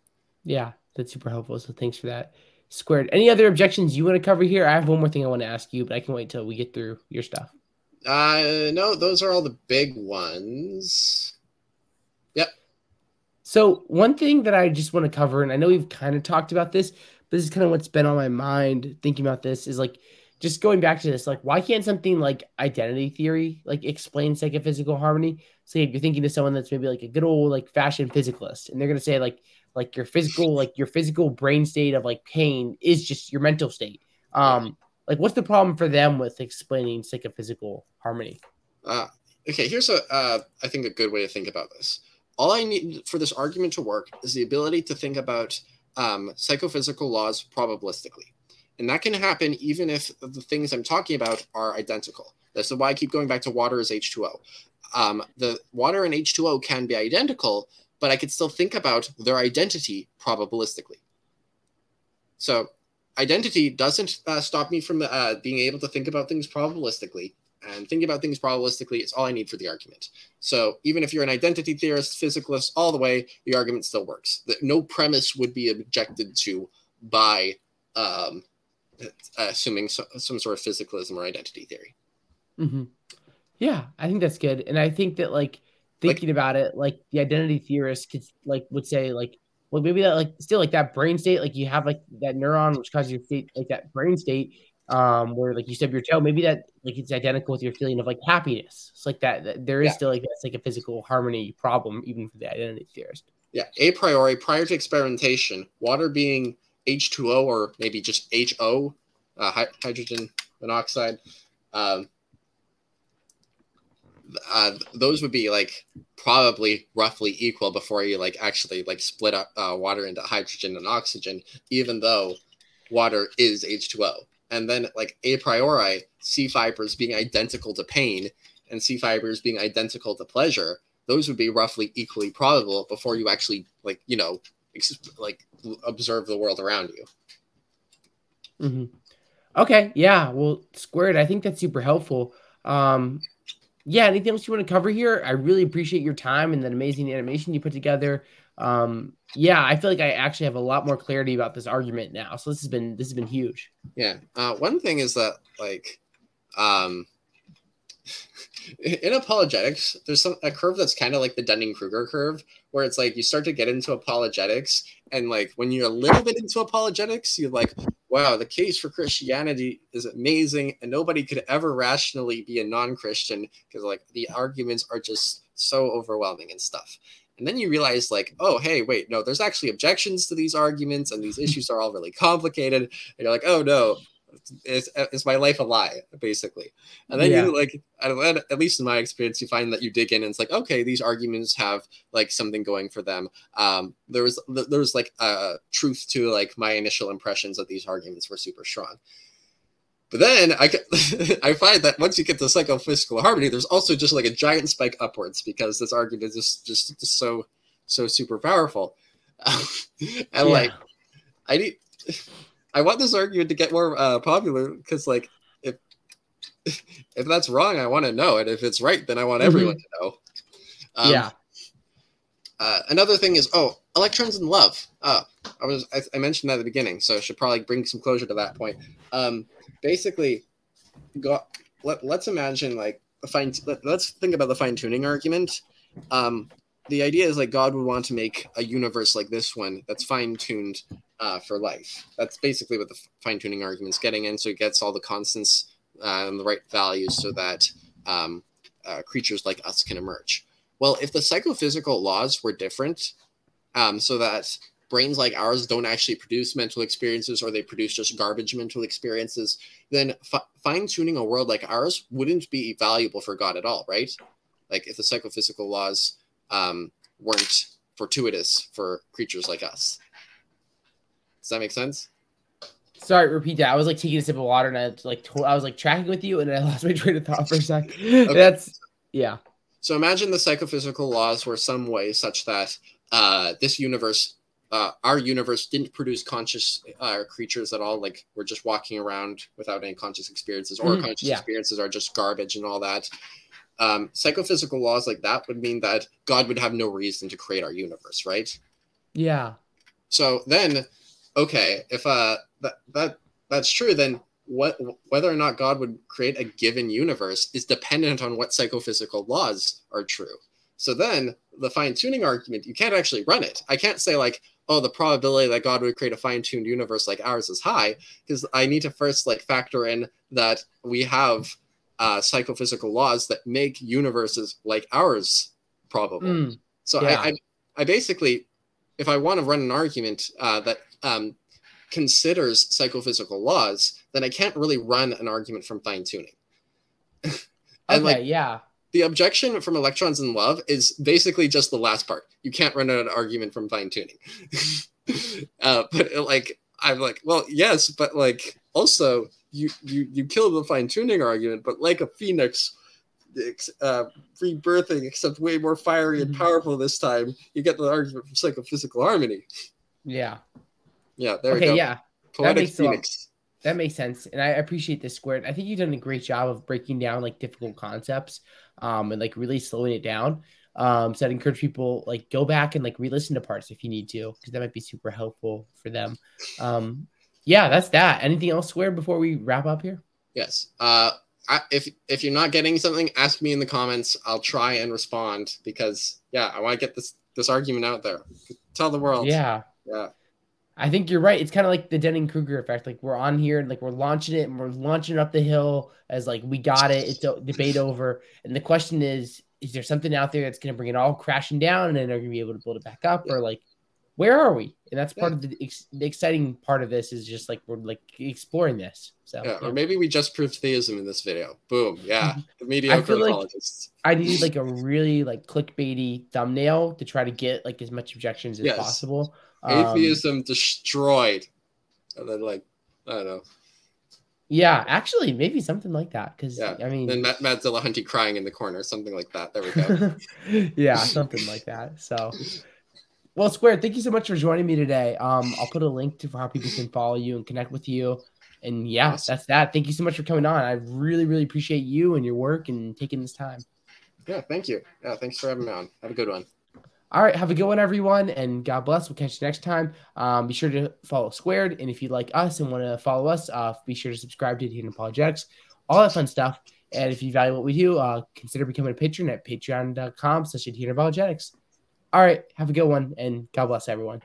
Yeah, that's super helpful. So thanks for that squared. Any other objections you want to cover here? I have one more thing I want to ask you, but I can wait till we get through your stuff. Uh, no, those are all the big ones. Yep. So one thing that I just want to cover, and I know we've kind of talked about this, but this is kind of what's been on my mind thinking about this is like just going back to this, like why can't something like identity theory like explain psychophysical harmony? So if you're thinking to someone that's maybe like a good old like fashion physicalist, and they're gonna say like like your physical like your physical brain state of like pain is just your mental state. Um like what's the problem for them with explaining psychophysical harmony? Uh okay here's a uh, I think a good way to think about this. All i need for this argument to work is the ability to think about um, psychophysical laws probabilistically. And that can happen even if the things i'm talking about are identical. That's why i keep going back to water is h2o um, the water and h2o can be identical but I could still think about their identity probabilistically. So identity doesn't uh, stop me from uh, being able to think about things probabilistically. and thinking about things probabilistically is all I need for the argument. So even if you're an identity theorist, physicalist, all the way, the argument still works. No premise would be objected to by um, assuming so, some sort of physicalism or identity theory. Mm-hmm. Yeah, I think that's good, and I think that like thinking like, about it, like the identity theorist could like would say like, well, maybe that like still like that brain state, like you have like that neuron which causes your state, like that brain state, um, where like you stub your toe, maybe that like it's identical with your feeling of like happiness. It's like that, that there is yeah. still like that's like a physical harmony problem even for the identity theorist. Yeah, a priori, prior to experimentation, water being H2O or maybe just HO, uh, hydrogen monoxide, um, uh, those would be like probably roughly equal before you like actually like split up uh, water into hydrogen and oxygen, even though water is H2O. And then like a priori, C fibers being identical to pain and C fibers being identical to pleasure, those would be roughly equally probable before you actually like you know ex- like observe the world around you. Mm-hmm. Okay, yeah, well, squared. I think that's super helpful. Um, yeah, anything else you want to cover here? I really appreciate your time and that amazing animation you put together. Um, yeah, I feel like I actually have a lot more clarity about this argument now. So this has been this has been huge. Yeah. Uh, one thing is that like um in apologetics, there's some a curve that's kind of like the Dunning Kruger curve, where it's like you start to get into apologetics, and like when you're a little bit into apologetics, you're like, wow, the case for Christianity is amazing, and nobody could ever rationally be a non-Christian because like the arguments are just so overwhelming and stuff. And then you realize, like, oh, hey, wait, no, there's actually objections to these arguments, and these issues are all really complicated. And you're like, oh no, is, is my life a lie basically and then yeah. you like at least in my experience you find that you dig in and it's like okay these arguments have like something going for them um there was there was like a truth to like my initial impressions that these arguments were super strong but then I, I find that once you get to psychophysical harmony, there's also just like a giant spike upwards because this argument is just just, so so super powerful, and yeah. like I need I want this argument to get more uh, popular because, like, if if that's wrong, I want to know, it. if it's right, then I want mm-hmm. everyone to know. Um, yeah. Uh, another thing is, oh, electrons and love. Uh, I was I, I, mentioned that at the beginning, so I should probably bring some closure to that point. Um, basically, go. Let, let's imagine like a fine. Let, us think about the fine tuning argument. Um, the idea is like God would want to make a universe like this one that's fine tuned uh, for life. That's basically what the fine tuning argument is getting in. So it gets all the constants uh, and the right values so that um, uh, creatures like us can emerge. Well, if the psychophysical laws were different, um, so that brains like ours don't actually produce mental experiences or they produce just garbage mental experiences, then f- fine tuning a world like ours wouldn't be valuable for God at all, right? Like if the psychophysical laws um, weren't fortuitous for creatures like us. Does that make sense? Sorry, repeat that. I was like taking a sip of water and I like I was like tracking with you and I lost my train of thought for a sec. Okay. That's yeah. So imagine the psychophysical laws were some way such that uh, this universe, uh, our universe, didn't produce conscious uh, creatures at all. Like we're just walking around without any conscious experiences, or mm, conscious yeah. experiences are just garbage and all that. Um, psychophysical laws like that would mean that God would have no reason to create our universe, right? Yeah. So then okay, if uh that that that's true, then what whether or not God would create a given universe is dependent on what psychophysical laws are true. So then the fine tuning argument, you can't actually run it. I can't say like, oh, the probability that God would create a fine tuned universe like ours is high, because I need to first like factor in that we have uh, psychophysical laws that make universes like ours probable. Mm, so yeah. I, I, I basically, if I want to run an argument uh, that um, considers psychophysical laws, then I can't really run an argument from fine tuning. okay, like, yeah. The objection from electrons in love is basically just the last part. You can't run an argument from fine tuning. uh, but like, I'm like, well, yes, but like, also, you you you kill the fine tuning argument, but like a phoenix, uh, rebirthing, except way more fiery and mm-hmm. powerful this time, you get the argument from psychophysical harmony. Yeah. Yeah, there okay, we go. Yeah. Poetic Phoenix. that makes sense, and I appreciate this squared. I think you've done a great job of breaking down like difficult concepts, um, and like really slowing it down. Um, so I'd encourage people like go back and like re-listen to parts if you need to, because that might be super helpful for them. Um, yeah, that's that. Anything else, squared, before we wrap up here? Yes. Uh, I, if if you're not getting something, ask me in the comments. I'll try and respond because yeah, I want to get this this argument out there. Tell the world. Yeah. Yeah. I think you're right. It's kind of like the Dunning Kruger effect. Like we're on here and like we're launching it and we're launching up the hill as like we got it. It's a debate over. And the question is, is there something out there that's going to bring it all crashing down and then they're going to be able to build it back up Yeah. or like where are we? And that's part Yeah. of the, ex- the exciting part of this is just like we're like exploring this. So Yeah, yeah. or maybe we just proved theism in this video. Boom. Yeah, the mediocre feel like- I need like a really like clickbaity thumbnail to try to get like as much objections as Yes. possible. Um, Atheism destroyed. And then like I don't know. yeah, actually, maybe something like that. Because Yeah. I mean, Then Matt, Matt Dillahunty crying in the corner, something like that. There we go. yeah, something like that. So, well, Square, thank you so much for joining me today. Um, I'll put a link to how people can follow you and connect with you. And yeah, Awesome. that's that. Thank you so much for coming on. I really, really appreciate you and your work and taking this time. yeah, thank you. Yeah, thanks for having me on. Have a good one. All right, have a good one, everyone, and God bless. We'll catch you next time. Um, be sure to follow Squared, and if you like us and want to follow us, uh, be sure to subscribe to Hidden Apologetics, all that fun stuff. And if you value what we do, uh, consider becoming a patron at patreon.com slash Hidden Apologetics. All right, have a good one, and God bless everyone.